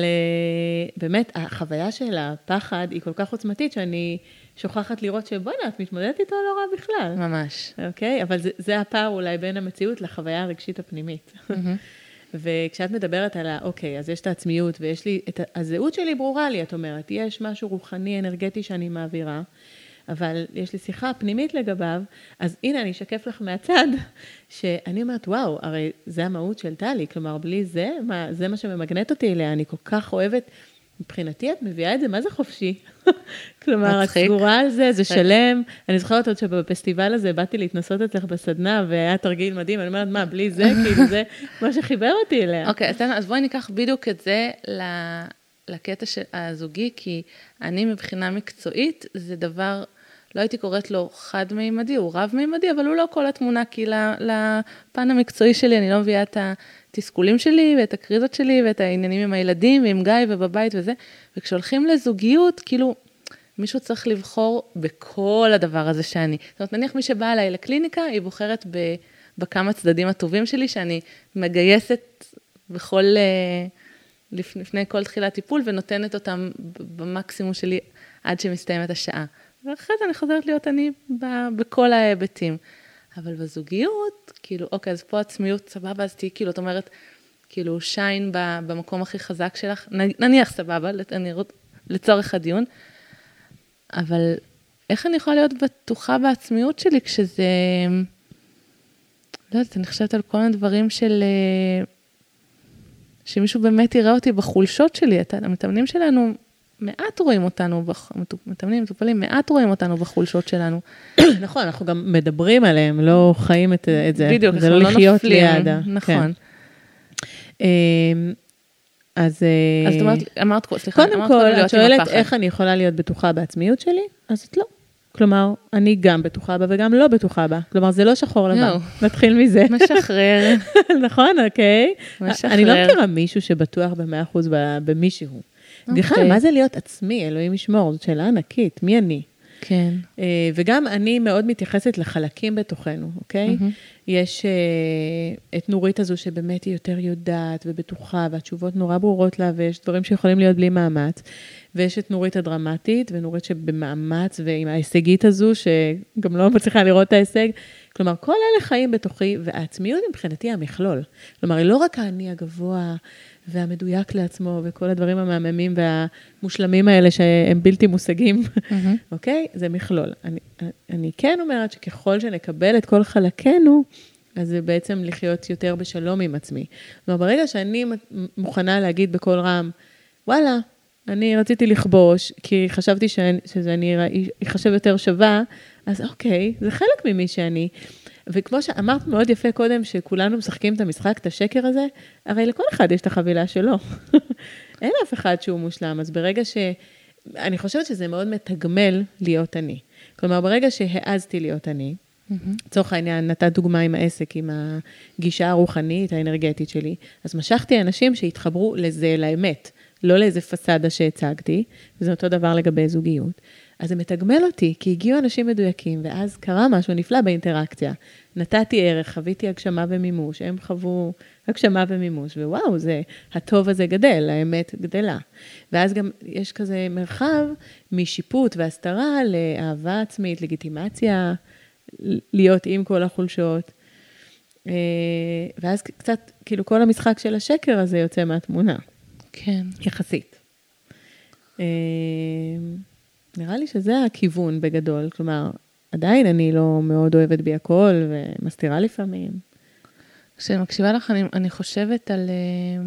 באמת, החוויה של הפחד היא כל כך עוצמתית, שאני שוכחת לראות שבואנה, את מתמודדת איתו לא רע בכלל. ממש. אוקיי? אבל זה, זה הפער אולי בין המציאות לחוויה הרגשית הפנימית. וכשאת מדברת על ה... אוקיי, אז יש את העצמיות ויש לי... את הזהות שלי ברורה לי, את אומרת. יש משהו רוחני, אנרגטי שאני מעבירה, אבל יש לי שיחה פנימית לגביו, אז הנה, אני אשקף לך מהצד, שאני אומרת, וואו, הרי זה המהות של טלי, כלומר, בלי זה, מה, זה מה שממגנט אותי אליה, אני כל כך אוהבת. מבחינתי את מביאה את זה, מה זה חופשי? כלומר, את. סגורה על זה, זה שלם. אני זוכרת עוד שבפסטיבל הזה באתי להתנסות אצלך בסדנה, והיה תרגיל מדהים, אני אומרת, מה, בלי זה, כאילו זה מה שחיבר אותי אליה. אוקיי, אז, תן- אז בואי ניקח בדיוק את זה לקטע הזוגי, כי אני מבחינה מקצועית, זה דבר, לא הייתי קוראת לו חד-מימדי, הוא רב-מימדי, אבל הוא לא כל התמונה, כי לפן המקצועי שלי אני לא מביאה את התסכולים שלי, ואת הקריזות שלי, ואת העניינים עם הילדים, ועם גיא, ובבית וזה, וכשהולכים לזוגיות, כאילו, מישהו צריך לבחור בכל הדבר הזה שאני. זאת אומרת, נניח מי שבאה אליי לקליניקה, היא בוחרת ב, בכמה צדדים הטובים שלי, שאני מגייסת בכל, אה, לפ- לפני כל תחילת טיפול, ונותנת אותם במקסימום שלי עד שמסתיימת השעה. ואחרי זה אני חוזרת להיות אני בכל ההיבטים. אבל בזוגיות, כאילו, אוקיי, אז פה עצמיות, סבבה, אז תהיי, כאילו, את אומרת, כאילו, שיין במקום הכי חזק שלך, נניח סבבה, לצורך הדיון, אבל איך אני יכולה להיות בטוחה בעצמיות שלי כשזה... לא יודעת, אני חושבת על כל מיני דברים של... אה, שמישהו באמת יראה אותי בחולשות שלי. את- המתאמנים שלנו, מעט רואים אותנו, בח- מתאמנים, מטופלים, מעט רואים אותנו בחולשות שלנו. נכון, אנחנו גם מדברים עליהם, לא חיים את, את זה. בדיוק, זה לא לא לחיות. ליד. נכון. כן. אמ, אז... אה, אז את אומרת, אמרת, סליחה, קודם אמרת כל, את שואלת. איך אני יכולה להיות בטוחה בעצמיות שלי, אז את לא. כלומר, אני גם בטוחה בה וגם לא בטוחה בה. כלומר, זה לא שחור לבן. נתחיל מזה. משחרר. נכון, אוקיי. משחרר. אני לא מכירה מישהו שבטוח ב-100% ב- במישהו. בכלל, אוקיי. מה זה להיות עצמי? אלוהים ישמור, זאת שאלה ענקית. מי אני? כן. אה, וגם אני מאוד מתייחסת לחלקים בתוכנו, אוקיי? מהמם. יש אה, את נורית הזו שבאמת היא יותר יודעת ובטוחה, והתשובות נורא ברורות לה, ויש דברים שיכולים להיות בלי מאמץ. ויש את נורית הדרמטית, ונורית שבמאמץ, ועם ההישגית הזו, שגם לא מצליחה לראות את ההישג. כלומר, כל אלה חיים בתוכי, והעצמיות מבחינתי המכלול. כלומר, היא לא רק האני הגבוה והמדויק לעצמו, וכל הדברים המהממים והמושלמים האלה שהם בלתי מושגים, מהמם. אוקיי? זה מכלול. אני, אני כן אומרת שככל שנקבל את כל חלקינו, אז זה בעצם לחיות יותר בשלום עם עצמי. כלומר, ברגע שאני מוכנה להגיד בקול רם, וואלה, אני רציתי לכבוש, כי חשבתי שאני, שזה אני אחשב יותר שווה, אז אוקיי, זה חלק ממי שאני. וכמו שאמרת מאוד יפה קודם, שכולנו משחקים את המשחק, את השקר הזה, הרי לכל אחד יש את החבילה שלו. אין אף אחד שהוא מושלם, אז ברגע ש... אני חושבת שזה מאוד מתגמל להיות אני. כלומר, ברגע שהעזתי להיות אני, לצורך העניין, נתת דוגמה עם העסק, עם הגישה הרוחנית, האנרגטית שלי. אז משכתי אנשים שהתחברו לזה, לאמת, לא לאיזה פסאדה שהצגתי, וזה אותו דבר לגבי זוגיות. אז זה מתגמל אותי, כי הגיעו אנשים מדויקים, ואז קרה משהו נפלא באינטראקציה. נתתי ערך, חוויתי הגשמה ומימוש, הם חוו הגשמה ומימוש, ווואו, זה, הטוב הזה גדל, האמת גדלה. ואז גם יש כזה מרחב משיפוט והסתרה לאהבה עצמית, לגיטימציה, להיות עם כל החולשות. אה, ואז קצת, כאילו כל המשחק של השקר הזה יוצא מהתמונה. כן. יחסית. אה, נראה לי שזה הכיוון בגדול, כלומר, עדיין אני לא מאוד אוהבת בי הכל ומסתירה לפעמים. כשאני מקשיבה לך, אני, אני חושבת על uh,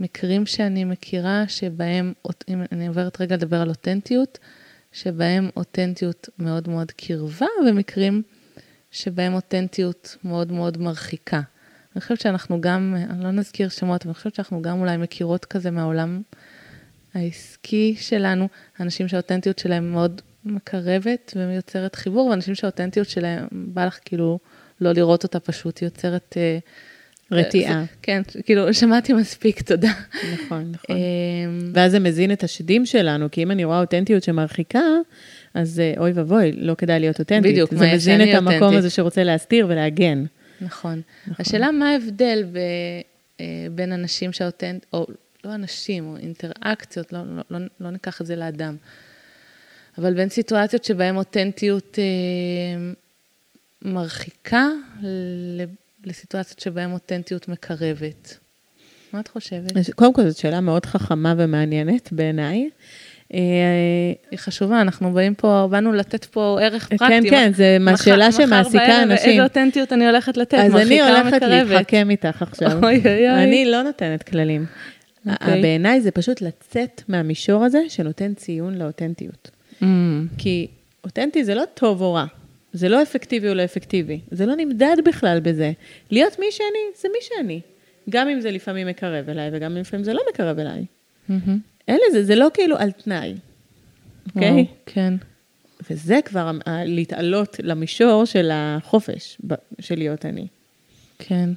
מקרים שאני מכירה שבהם, אם אני עוברת רגע לדבר על אותנטיות, שבהם אותנטיות מאוד מאוד קרבה, ומקרים שבהם אותנטיות מאוד מאוד מרחיקה. אני חושבת שאנחנו גם, אני לא נזכיר שמות, אבל אני חושבת שאנחנו גם אולי מכירות כזה מהעולם העסקי שלנו, אנשים שהאותנטיות שלהם מאוד מקרבת ויוצרת חיבור, ואנשים שהאותנטיות שלהם, בא לך כאילו לא לראות אותה פשוט, יוצרת... אה, רתיעה. אה, כן, כאילו, שמעתי מספיק, תודה. נכון, נכון. אמ, ואז זה מזין את השדים שלנו, כי אם אני רואה אותנטיות שמרחיקה, אז אה, אוי ואבוי, לא כדאי להיות אותנטית. בדיוק, מה שאני אותנטית. זה מזין את המקום הזה שרוצה להסתיר ולהגן. נכון. נכון. השאלה מה ההבדל ב, בין אנשים שהאותנט... או לא אנשים, או אינטראקציות, לא, לא, לא, לא ניקח את זה לאדם. אבל בין סיטואציות שבהן אותנטיות אה, מרחיקה לסיטואציות שבהן אותנטיות מקרבת. מה את חושבת? קודם כל, זאת שאלה מאוד חכמה ומעניינת בעיניי. אה, היא חשובה, אנחנו באים פה, באנו לתת פה ערך כן, פרקטי. כן, כן, זו שאלה שמעסיקה אנשים. איזה אותנטיות אני הולכת לתת, מרחיקה מקרבת? אז אני הולכת להתחכם איתך עכשיו. אוי אוי אוי. אני לא נותנת כללים. Okay. אוקיי. בעיניי זה פשוט לצאת מהמישור הזה שנותן ציון לאותנטיות. Mm. כי אותנטי זה לא טוב או רע, זה לא אפקטיבי או לא אפקטיבי, זה לא נמדד בכלל בזה. להיות מי שאני, זה מי שאני. גם אם זה לפעמים מקרב אליי, וגם אם לפעמים זה לא מקרב אליי. Mm-hmm. אין לזה, זה לא כאילו על תנאי, אוקיי? Okay? כן. וזה כבר להתעלות למישור של החופש, של להיות אני. כן.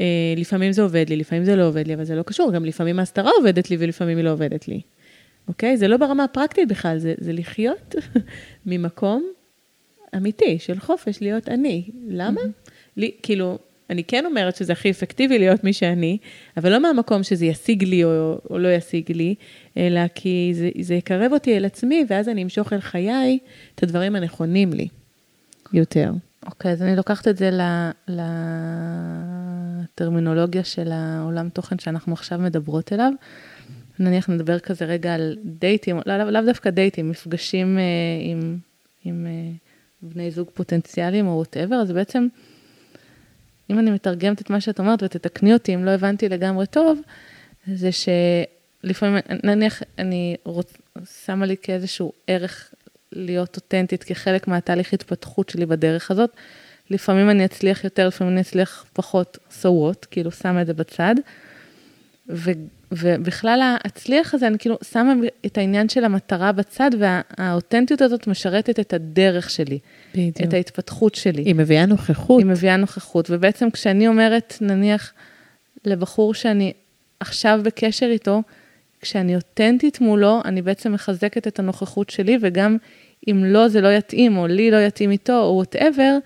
אה, לפעמים זה עובד לי, לפעמים זה לא עובד לי, אבל זה לא קשור, גם לפעמים ההסתרה עובדת לי ולפעמים היא לא עובדת לי. אוקיי? זה לא ברמה הפרקטית בכלל, זה, זה לחיות ממקום אמיתי של חופש להיות אני. למה? Mm-hmm. לי, כאילו, אני כן אומרת שזה הכי אפקטיבי להיות מי שאני, אבל לא מהמקום שזה ישיג לי או, או לא ישיג לי, אלא כי זה, זה יקרב אותי אל עצמי, ואז אני אמשוך אל חיי את הדברים הנכונים לי יותר. אוקיי, okay, אז אני לוקחת את זה לטרמינולוגיה של העולם תוכן שאנחנו עכשיו מדברות אליו. נניח נדבר כזה רגע על דייטים, לא, לא, לאו דווקא דייטים, מפגשים אה, עם, עם אה, בני זוג פוטנציאליים או whatever, אז בעצם, אם אני מתרגמת את מה שאת אומרת ותתקני אותי אם לא הבנתי לגמרי טוב, זה שלפעמים, נניח אני רוצ, שמה לי כאיזשהו ערך להיות אותנטית כחלק מהתהליך התפתחות שלי בדרך הזאת. לפעמים אני אצליח יותר, לפעמים אני אצליח פחות, so what, כאילו שמה את זה בצד. ו, ובכלל ההצליח הזה, אני כאילו שמה את העניין של המטרה בצד, והאותנטיות הזאת משרתת את הדרך שלי. בדיוק. את ההתפתחות שלי. היא מביאה נוכחות. היא מביאה נוכחות, ובעצם כשאני אומרת, נניח, לבחור שאני עכשיו בקשר איתו, כשאני אותנטית מולו, אני בעצם מחזקת את הנוכחות שלי, וגם אם לא, זה לא יתאים, או לי לא יתאים איתו, או וואטאבר,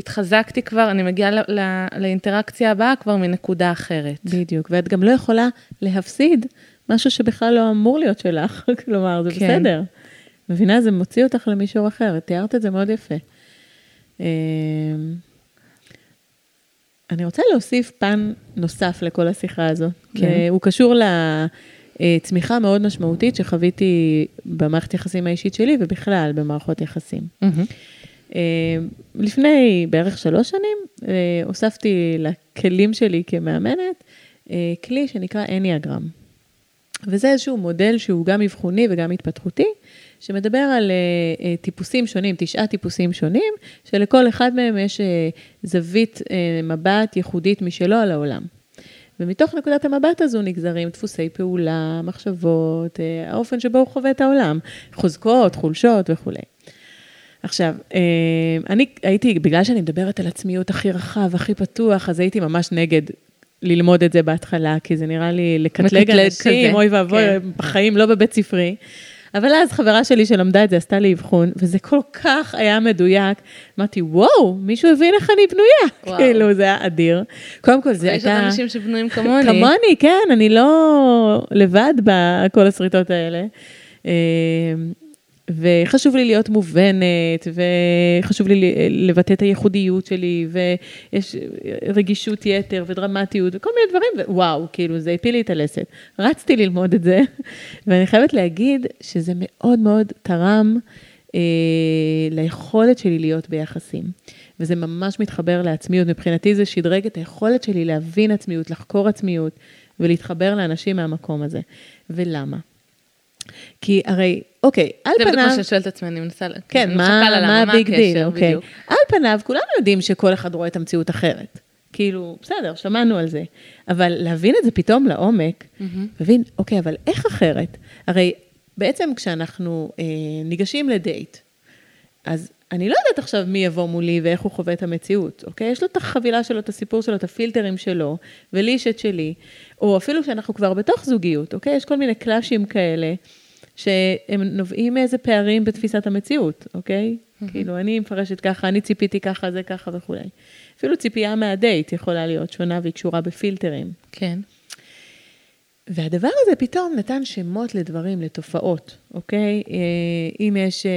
התחזקתי כבר, אני מגיעה לא, לא, לאינטראקציה הבאה כבר מנקודה אחרת. בדיוק, ואת גם לא יכולה להפסיד משהו שבכלל לא אמור להיות שלך, כלומר, זה כן. בסדר. מבינה? זה מוציא אותך למישור אחר, תיארת את זה מאוד יפה. אמ, אני רוצה להוסיף פן נוסף לכל השיחה הזו. כן. הוא קשור לצמיחה מאוד משמעותית שחוויתי במערכת יחסים האישית שלי ובכלל במערכות יחסים. Mm-hmm. לפני בערך שלוש שנים, אה, הוספתי לכלים שלי כמאמנת אה, כלי שנקרא אניאגרם. וזה איזשהו מודל שהוא גם אבחוני וגם התפתחותי, שמדבר על טיפוסים שונים, תשעה טיפוסים שונים, שלכל אחד מהם יש זווית מבט ייחודית משלו על העולם. ומתוך נקודת המבט הזו נגזרים דפוסי פעולה, מחשבות, האופן שבו הוא חווה את העולם, חוזקות, חולשות וכולי. עכשיו, אה, אני הייתי, בגלל שאני מדברת על עצמיות הכי רחב, הכי פתוח, אז הייתי ממש נגד ללמוד את זה בהתחלה, כי זה נראה לי לקטלג אנשים, אוי ואבוי, כן. בחיים לא בבית ספרי. אבל אז חברה שלי שלמדה את זה, עשתה לי אבחון, וזה כל כך היה מדויק. אמרתי, וואו, מישהו הבין איך אני בנויה. וואו. כאילו, זה היה אדיר. קודם כל, זה יש עוד הייתה... אנשים שבנויים כמוני. כמוני, כן, אני לא לבד בכל הסריטות האלה. וחשוב לי להיות מובנת, וחשוב לי לבטא את הייחודיות שלי, ויש רגישות יתר ודרמטיות וכל מיני דברים, ווואו, כאילו, זה הפיל לי את הלסת. רצתי ללמוד את זה, ואני חייבת להגיד שזה מאוד מאוד תרם אה, ליכולת שלי להיות ביחסים. וזה ממש מתחבר לעצמיות. מבחינתי זה שדרג את היכולת שלי להבין עצמיות, לחקור עצמיות ולהתחבר לאנשים מהמקום הזה. ולמה? כי הרי, אוקיי, על זה פניו... בדיוק מה שאני שואלת את עצמי, אני מנסה... כן, מה, מה ה big deal, אוקיי. על פניו, כולנו יודעים שכל אחד רואה את המציאות אחרת. כאילו, בסדר, שמענו על זה. אבל להבין את זה פתאום לעומק, להבין, אוקיי, אבל איך אחרת? הרי בעצם כשאנחנו אה, ניגשים לדייט, אז אני לא יודעת עכשיו מי יבוא מולי ואיך הוא חווה את המציאות, אוקיי? יש לו את החבילה שלו, את הסיפור שלו, את הפילטרים שלו, ולי יש את שלי, או אפילו שאנחנו כבר בתוך זוגיות, אוקיי? יש כל מיני קלאשים כאלה, שהם נובעים מאיזה פערים בתפיסת המציאות, אוקיי? כאילו, אני מפרשת ככה, אני ציפיתי ככה, זה ככה וכולי. אפילו ציפייה מהדייט יכולה להיות שונה והיא קשורה בפילטרים. כן. והדבר הזה פתאום נתן שמות לדברים, לתופעות, אוקיי? אה, אם יש אה,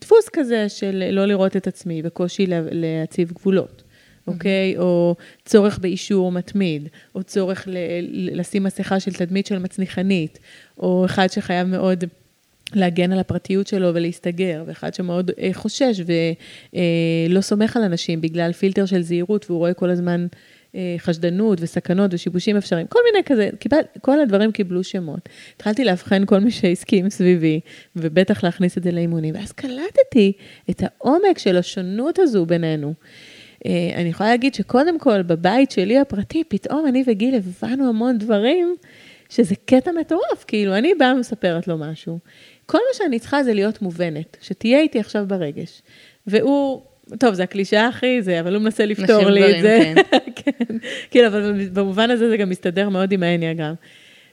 דפוס כזה של לא לראות את עצמי וקושי לה- להציב גבולות, אוקיי? או צורך באישור מתמיד, או צורך ל- לשים מסכה של תדמית של מצניחנית, או אחד שחייב מאוד להגן על הפרטיות שלו ולהסתגר, ואחד שמאוד אה, חושש ולא סומך על אנשים בגלל פילטר של זהירות, והוא רואה כל הזמן אה, חשדנות וסכנות ושיבושים אפשריים, כל מיני כזה, קיבל, כל הדברים קיבלו שמות. התחלתי לאבחן כל מי שהסכים סביבי, ובטח להכניס את זה לאימונים, ואז קלטתי את העומק של השונות הזו בינינו. אה, אני יכולה להגיד שקודם כל, בבית שלי הפרטי, פתאום אני וגיל הבנו המון דברים, שזה קטע מטורף, כאילו, אני באה ומספרת לו משהו. כל מה שאני צריכה זה להיות מובנת, שתהיה איתי עכשיו ברגש. והוא, טוב, זה הקלישאה הכי זה, אבל הוא מנסה לפתור לי גברים, את זה. כן, כן, אבל במובן הזה זה גם מסתדר מאוד עם האניאגרם.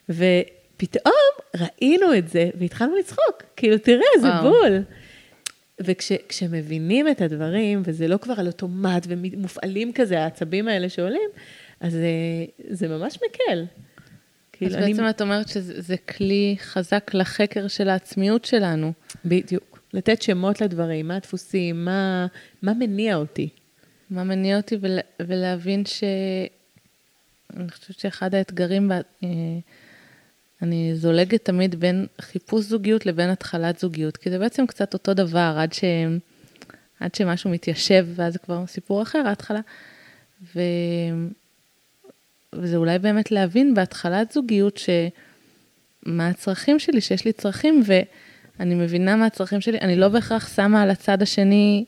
ופתאום ראינו את זה, והתחלנו לצחוק, כאילו, תראה, זה וואו. בול. וכשמבינים את הדברים, וזה לא כבר על אוטומט ומופעלים כזה, העצבים האלה שעולים, אז זה, זה ממש מקל. אז כאילו, אני... בעצם את אומרת שזה זה כלי חזק לחקר של העצמיות שלנו. בדיוק. לתת שמות לדברים, מה הדפוסים, מה, מה מניע אותי. מה מניע אותי ול, ולהבין ש... אני חושבת שאחד האתגרים, ב- אה, אני זולגת תמיד בין חיפוש זוגיות לבין התחלת זוגיות, כי זה בעצם קצת אותו דבר, עד, ש... עד שמשהו מתיישב, ואז זה כבר סיפור אחר, ההתחלה. ו... וזה אולי באמת להבין בהתחלת זוגיות שמה הצרכים שלי, שיש לי צרכים, ואני מבינה מה הצרכים שלי, אני לא בהכרח שמה על הצד השני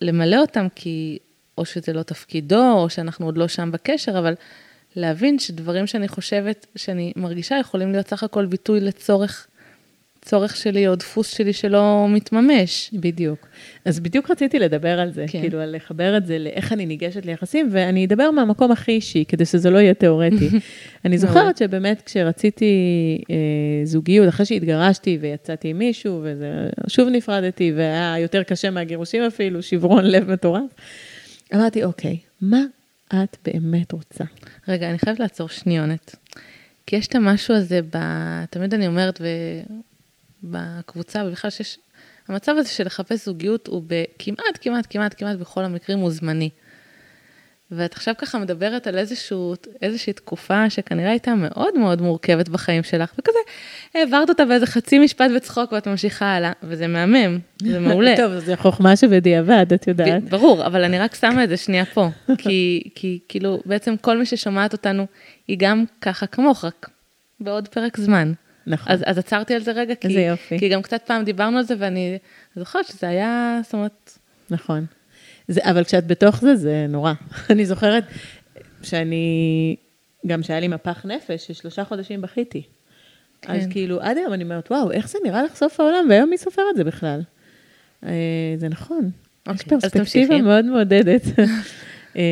למלא אותם, כי או שזה לא תפקידו, או שאנחנו עוד לא שם בקשר, אבל להבין שדברים שאני חושבת, שאני מרגישה, יכולים להיות סך הכל ביטוי לצורך, צורך שלי או דפוס שלי שלא מתממש. בדיוק. אז בדיוק רציתי לדבר על זה, כן. כאילו, על לחבר את זה לאיך אני ניגשת ליחסים, ואני אדבר מהמקום הכי אישי, כדי שזה לא יהיה תיאורטי. אני זוכרת שבאמת כשרציתי אה, זוגיות, אחרי שהתגרשתי ויצאתי עם מישהו, ושוב נפרדתי, והיה יותר קשה מהגירושים אפילו, שברון לב מטורף, אמרתי, אוקיי, מה את באמת רוצה? רגע, אני חייבת לעצור שניונת. כי יש את המשהו הזה, ב... תמיד אני אומרת, ו... בקבוצה, ובכלל שיש... המצב הזה של לחפש זוגיות הוא בכמעט, כמעט, כמעט, כמעט בכל המקרים הוא זמני. ואת עכשיו ככה מדברת על איזשהו, איזושהי תקופה שכנראה הייתה מאוד מאוד מורכבת בחיים שלך, וכזה העברת אותה באיזה חצי משפט בצחוק ואת ממשיכה הלאה, וזה מהמם, זה מעולה. טוב, זה חוכמה שבדיעבד, את יודעת. ב- ברור, אבל אני רק שמה את זה שנייה פה, כי, כי כאילו בעצם כל מי ששומעת אותנו היא גם ככה כמוך, רק בעוד פרק זמן. נכון. אז, אז עצרתי על זה רגע, כי, איזה יופי. כי גם קצת פעם דיברנו על זה ואני זוכרת שזה היה, זאת אומרת, נכון. זה, אבל כשאת בתוך זה, זה נורא. אני זוכרת שאני, גם שהיה לי מפח נפש, ששלושה חודשים בכיתי. כן. אז. כאילו, עד היום אני אומרת, וואו, איך זה נראה לך סוף העולם, והיום מי סופר את זה בכלל? אה, זה נכון. יש אוקיי, אז פרספקטיבה. מאוד מעודדת. אה,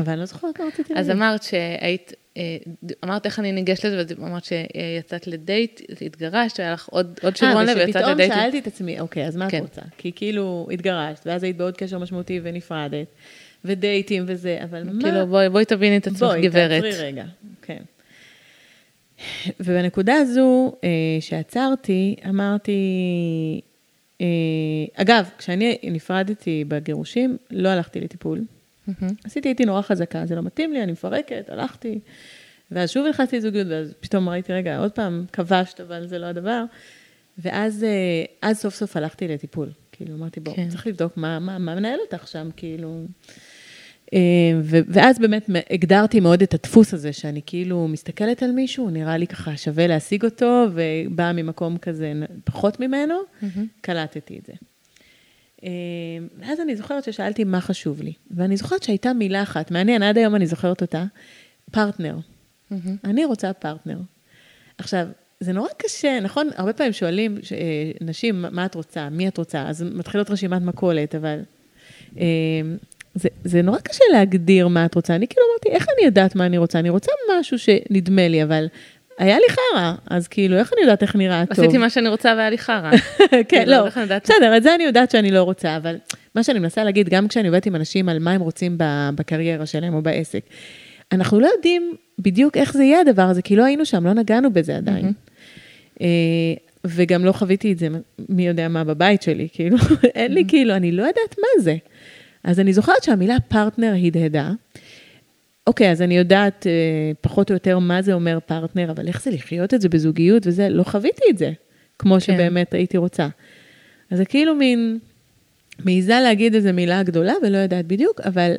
אבל אני לא זוכרת מה רציתי אז להגיד. אמרת שהיית, אה, אמרת איך אני ניגשת לזה, ואמרת שיצאת לדייט, התגרשת, היה לך עוד עוד שברון לב, אה, ויצאת ושפתאום לדייט. שאלתי את עצמי, אוקיי, אז מה את כן. רוצה? כי כאילו התגרשת, ואז היית בעוד קשר משמעותי ונפרדת, ודייטים וזה, אבל מה... כאילו, בואי בואי תביני את עצמך, בואי, גברת. תעצרי רגע, כן. ובנקודה הזו אה, שעצרתי, אמרתי, אה, אגב, כשאני נפרדתי בגירושים, לא הלכתי לטיפול. מהמם. עשיתי, הייתי נורא חזקה, זה לא מתאים לי, אני מפרקת, הלכתי. ואז שוב נכנסתי לזוגיות, ואז פתאום ראיתי, רגע, עוד פעם, כבשת, אבל זה לא הדבר. ואז אה, אז סוף סוף הלכתי לטיפול. כאילו, אמרתי, בוא, כן. צריך לבדוק מה, מה, מה מנהל אותך שם, כאילו. אה, ואז באמת הגדרתי מאוד את הדפוס הזה, שאני כאילו מסתכלת על מישהו, נראה לי ככה שווה להשיג אותו, ובאה ממקום כזה פחות ממנו, מהמם. קלטתי את זה. אה, ואז אני זוכרת ששאלתי מה חשוב לי, ואני זוכרת שהייתה מילה אחת, מעניין, עד היום אני זוכרת אותה, פרטנר. מהמם. אני רוצה פרטנר. עכשיו, זה נורא קשה, נכון? הרבה פעמים שואלים ש- אה, נשים, מה את רוצה? מי את רוצה? אז מתחילות רשימת מכולת, אבל... אה, זה, זה נורא קשה להגדיר מה את רוצה. אני כאילו אמרתי, איך אני יודעת מה אני רוצה? אני רוצה משהו שנדמה לי, אבל היה לי חרא, אז כאילו, איך אני יודעת איך נראה טוב? עשיתי מה שאני רוצה והיה לי חרא. כן, כאילו, לא? בסדר, את זה אני יודעת שאני לא רוצה, אבל מה שאני מנסה להגיד, גם כשאני עובדת עם אנשים על מה הם רוצים בקריירה שלהם או בעסק, אנחנו לא יודעים בדיוק איך זה יהיה הדבר הזה, כי לא היינו שם, לא נגענו בזה עדיין. אה, וגם לא חוויתי את זה, מי יודע מה בבית שלי, כאילו, אין לי כאילו, אני לא יודעת מה זה. אז אני זוכרת שהמילה פרטנר הדהדה. אוקיי, אז אני יודעת אה, פחות או יותר מה זה אומר פרטנר, אבל איך זה לחיות את זה בזוגיות וזה, לא חוויתי את זה, כמו כן. שבאמת הייתי רוצה. אז זה כאילו מין, מעיזה להגיד איזו מילה גדולה ולא יודעת בדיוק, אבל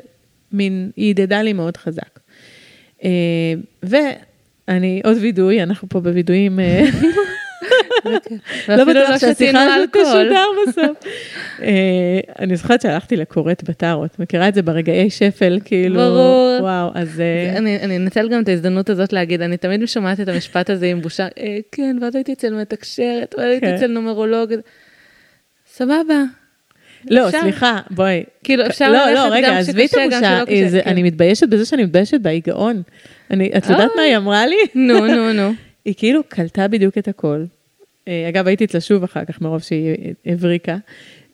מין, היא הדהדה לי מאוד חזק. אה, ואני, עוד וידוי, אנחנו פה בווידויים, אה, לא בטוח לא שתינו שהשיחה הזאת. תשודר בסוף. אה, אני זוכרת שהלכתי לכורת בטארות, מכירה את זה ברגעי שפל, כאילו, ברור. וואו, אז... אה, אני אנצל גם את ההזדמנות הזאת להגיד, אני תמיד שומעת את המשפט הזה עם בושה, "אה, כן, ואז הייתי אצל מתקשרת, ואז הייתי כן. אצל נומרולוג. סבבה. לא, אפשר. סליחה, בואי. כאילו, אפשר לא, ללכת לא, רגע, גם שקשה, גם. שלא קשה, זה- כן. אני מתביישת בזה שאני מתביישת בהיגעון. אני- את יודעת. מה היא אמרה לי? נו, נו, נו. היא כאילו קלטה בדיוק את הכל. אה, אגב, הייתי אצלה שוב אחר כך, מרוב שהיא הבריקה.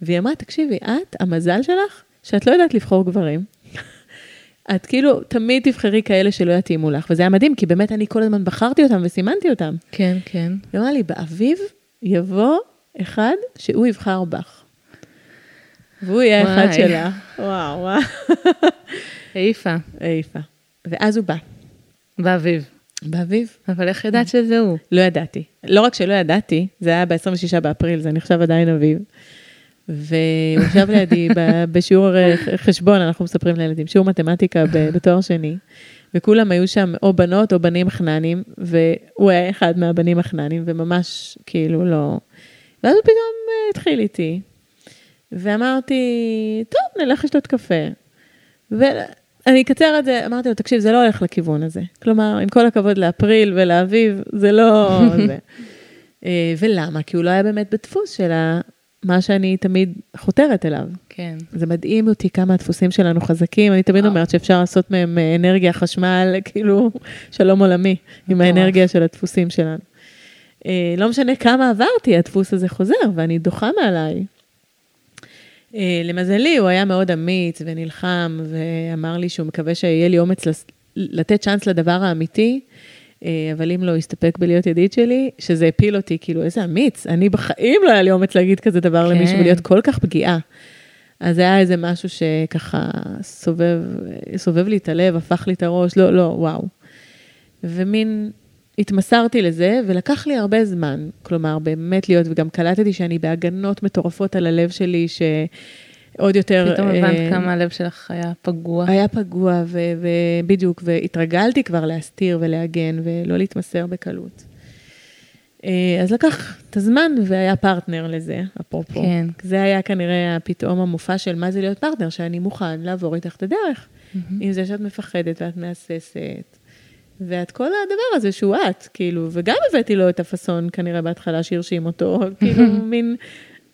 והיא אמרה, תקשיבי, את, המזל שלך, שאת לא יודעת לבחור גברים. את כאילו, תמיד תבחרי כאלה שלא יתאימו לך. וזה היה מדהים, כי באמת אני כל הזמן בחרתי אותם וסימנתי אותם. כן, כן. היא אמרה לי, באביב יבוא אחד שהוא יבחר בך. והוא יהיה אחד. שלה. וואו, וואו. העיפה, העיפה. ואז הוא בא. באביב. באביב? אבל איך ידעת שזה הוא? לא ידעתי. לא רק שלא ידעתי, זה היה ב-26 באפריל, זה נחשב עדיין אביב. והוא ישב לידי בשיעור חשבון, אנחנו מספרים לילדים, שיעור מתמטיקה בתואר שני, וכולם היו שם או בנות או בנים חננים, והוא היה אחד מהבנים החננים, וממש כאילו לא... ואז הוא פתאום אה, התחיל איתי, ואמרתי, טוב, נלך לשתות קפה. ואני אקצר את זה, אמרתי לו, תקשיב, זה לא הולך לכיוון הזה. כלומר, עם כל הכבוד לאפריל ולאביב, זה לא זה. אה, ולמה? כי הוא לא היה באמת בדפוס של מה שאני תמיד חותרת אליו. כן. זה מדהים אותי כמה הדפוסים שלנו חזקים, אני תמיד אומרת שאפשר לעשות מהם אה, אנרגיה, חשמל, כאילו שלום עולמי, עם. האנרגיה של הדפוסים שלנו. אה, לא משנה כמה עברתי, הדפוס הזה חוזר, ואני דוחה מעליי. אה, למזלי, הוא היה מאוד אמיץ ונלחם, ואמר לי שהוא מקווה שיהיה לי אומץ לתת צ'אנס לדבר האמיתי, אה, אבל אם לא, יסתפק בלהיות ידיד שלי, שזה הפיל אותי, כאילו, איזה אמיץ. אני בחיים לא היה לי אומץ להגיד כזה דבר כן. למישהו ולהיות כל כך פגיעה. אז זה היה איזה משהו שככה סובב, סובב לי את הלב, הפך לי את הראש, לא, לא, וואו. ומין התמסרתי לזה, ולקח לי הרבה זמן. כלומר, באמת להיות, וגם קלטתי שאני בהגנות מטורפות על הלב שלי, שעוד יותר... פתאום אה, הבנת כמה הלב שלך היה פגוע. היה פגוע, ו- ובדיוק, והתרגלתי כבר להסתיר ולהגן, ולא להתמסר בקלות. אה, אז לקח את הזמן, והיה פרטנר לזה, אפרופו. כן. זה היה כנראה פתאום המופע של מה זה להיות פרטנר, שאני מוכן לעבור איתך את הדרך. עם זה שאת מפחדת ואת מהססת, ואת כל הדבר הזה שהוא את, כאילו, וגם הבאתי לו את הפאסון כנראה בהתחלה שהרשים אותו, כאילו, מין,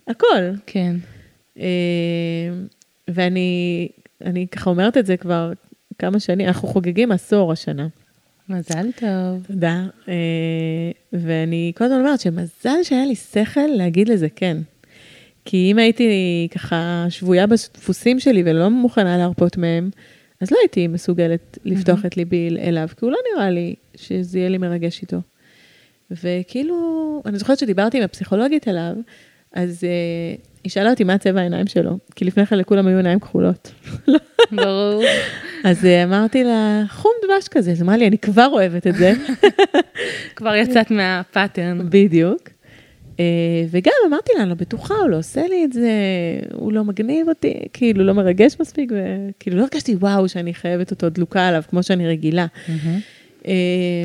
הכל. כן. אה, ואני אני ככה אומרת את זה כבר כמה שנים, אנחנו חוגגים עשור השנה. מזל טוב. תודה. אה, ואני כל הזמן אומרת שמזל שהיה לי שכל להגיד לזה כן. כי אם הייתי ככה שבויה בדפוסים שלי ולא מוכנה להרפות מהם, אז לא הייתי מסוגלת לפתוח את ליבי אליו, כי הוא לא נראה לי שזה יהיה לי מרגש איתו. וכאילו, אני זוכרת שדיברתי עם הפסיכולוגית עליו, אז uh, היא שאלה אותי מה צבע העיניים שלו, כי לפני כן לכולם היו עיניים כחולות. ברור. אז uh, אמרתי לה, חום דבש כזה, אז אמרה לי, אני כבר אוהבת את זה. כבר יצאת מהפאטרן. בדיוק. Uh, וגם אמרתי לה, אני לא בטוחה, הוא לא עושה לי את זה, הוא לא מגניב אותי, כאילו, לא מרגש מספיק, וכאילו, לא הרגשתי וואו שאני חייבת אותו דלוקה עליו, כמו שאני רגילה.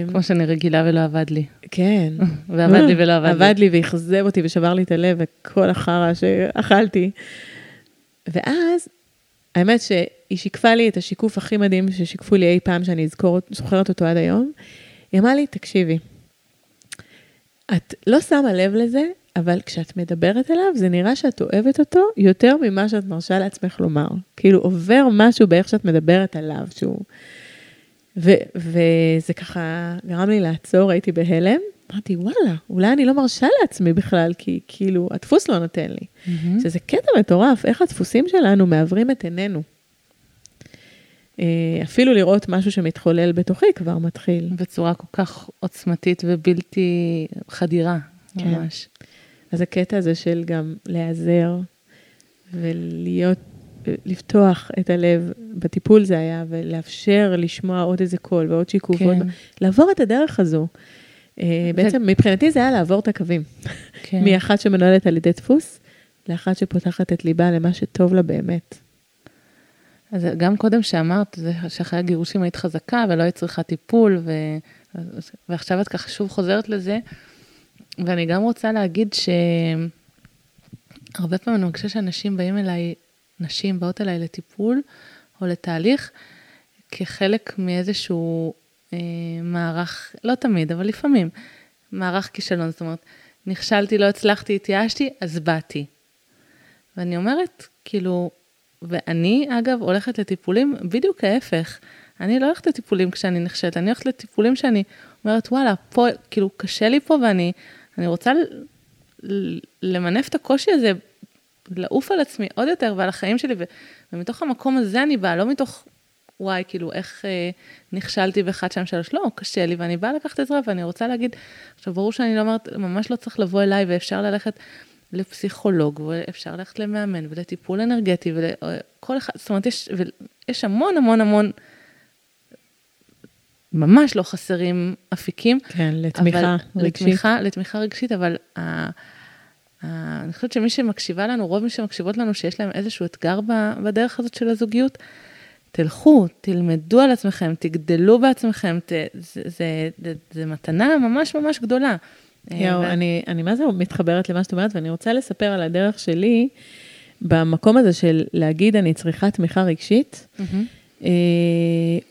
כמו שאני רגילה ולא עבד לי. כן. ועבד לי ולא עבד לי. עבד לי ואכזב אותי ושבר לי את הלב וכל החרא שאכלתי. ואז, האמת שהיא שיקפה לי את השיקוף הכי מדהים ששיקפו לי אי פעם, שאני אזכור, זוכרת אותו עד היום. היא אמרה לי, תקשיבי, את לא שמה לב לזה, אבל כשאת מדברת אליו, זה נראה שאת אוהבת אותו יותר ממה שאת מרשה לעצמך לומר. כאילו, עובר משהו באיך שאת מדברת עליו, שהוא... ו- וזה ככה גרם לי לעצור, הייתי בהלם. אמרתי, וואלה, אולי אני לא מרשה לעצמי בכלל, כי כאילו, הדפוס לא נותן לי. Mm-hmm. שזה קטע מטורף, איך הדפוסים שלנו מעוורים את עינינו. אה, אפילו לראות משהו שמתחולל בתוכי כבר מתחיל. בצורה כל כך עוצמתית ובלתי חדירה, כן. ממש. אז הקטע הזה של גם להיעזר ולהיות לפתוח את הלב, בטיפול זה היה, ולאפשר לשמוע עוד איזה קול ועוד שיקוף, כן. לעבור את הדרך הזו. אה, בעצם מבחינתי זה היה לעבור את הקווים. כן. מאחת שמנוהלת על ידי דפוס, לאחת שפותחת את ליבה למה שטוב לה באמת. אז גם קודם שאמרת, שאחרי הגירושים היית חזקה ולא היית צריכה טיפול, ו... ועכשיו את ככה שוב חוזרת לזה. ואני גם רוצה להגיד שהרבה פעמים אני מרגישה שאנשים באים אליי נשים באות אליי לטיפול או לתהליך כחלק מאיזשהו אה, מערך, לא תמיד, אבל לפעמים, מערך כישלון. זאת אומרת, נכשלתי, לא הצלחתי, התייאשתי, אז באתי. ואני אומרת, כאילו, ואני, אגב, הולכת לטיפולים בדיוק ההפך. אני לא הולכת לטיפולים כשאני נכשלת, אני הולכת לטיפולים שאני אומרת, וואלה, פה, כאילו, קשה לי פה ואני אני רוצה למנף את הקושי הזה לעוף על עצמי עוד יותר ועל החיים שלי, ו, ומתוך המקום הזה אני באה, לא מתוך, וואי, כאילו, איך אה, נכשלתי באחד, שתיים, שלוש, לא, קשה לי, ואני באה לקחת עזרה, ואני רוצה להגיד, עכשיו, ברור שאני לא אומרת, ממש לא צריך לבוא אליי, ואפשר ללכת לפסיכולוג, ואפשר ללכת למאמן, ולטיפול אנרגטי, וכל אחד, זאת אומרת, יש, יש המון המון המון, ממש לא חסרים אפיקים. כן, לתמיכה אבל, רגשית. לתמיכה, לתמיכה רגשית, אבל... אני חושבת שמי שמקשיבה לנו, רוב מי שמקשיבות לנו, שיש להם איזשהו אתגר בדרך הזאת של הזוגיות, תלכו, תלמדו על עצמכם, תגדלו בעצמכם, ת, זה, זה, זה, זה מתנה ממש ממש גדולה. יואו, ו... אני, אני מה זה מתחברת למה שאת אומרת, ואני רוצה לספר על הדרך שלי במקום הזה של להגיד, אני צריכה תמיכה רגשית. אה,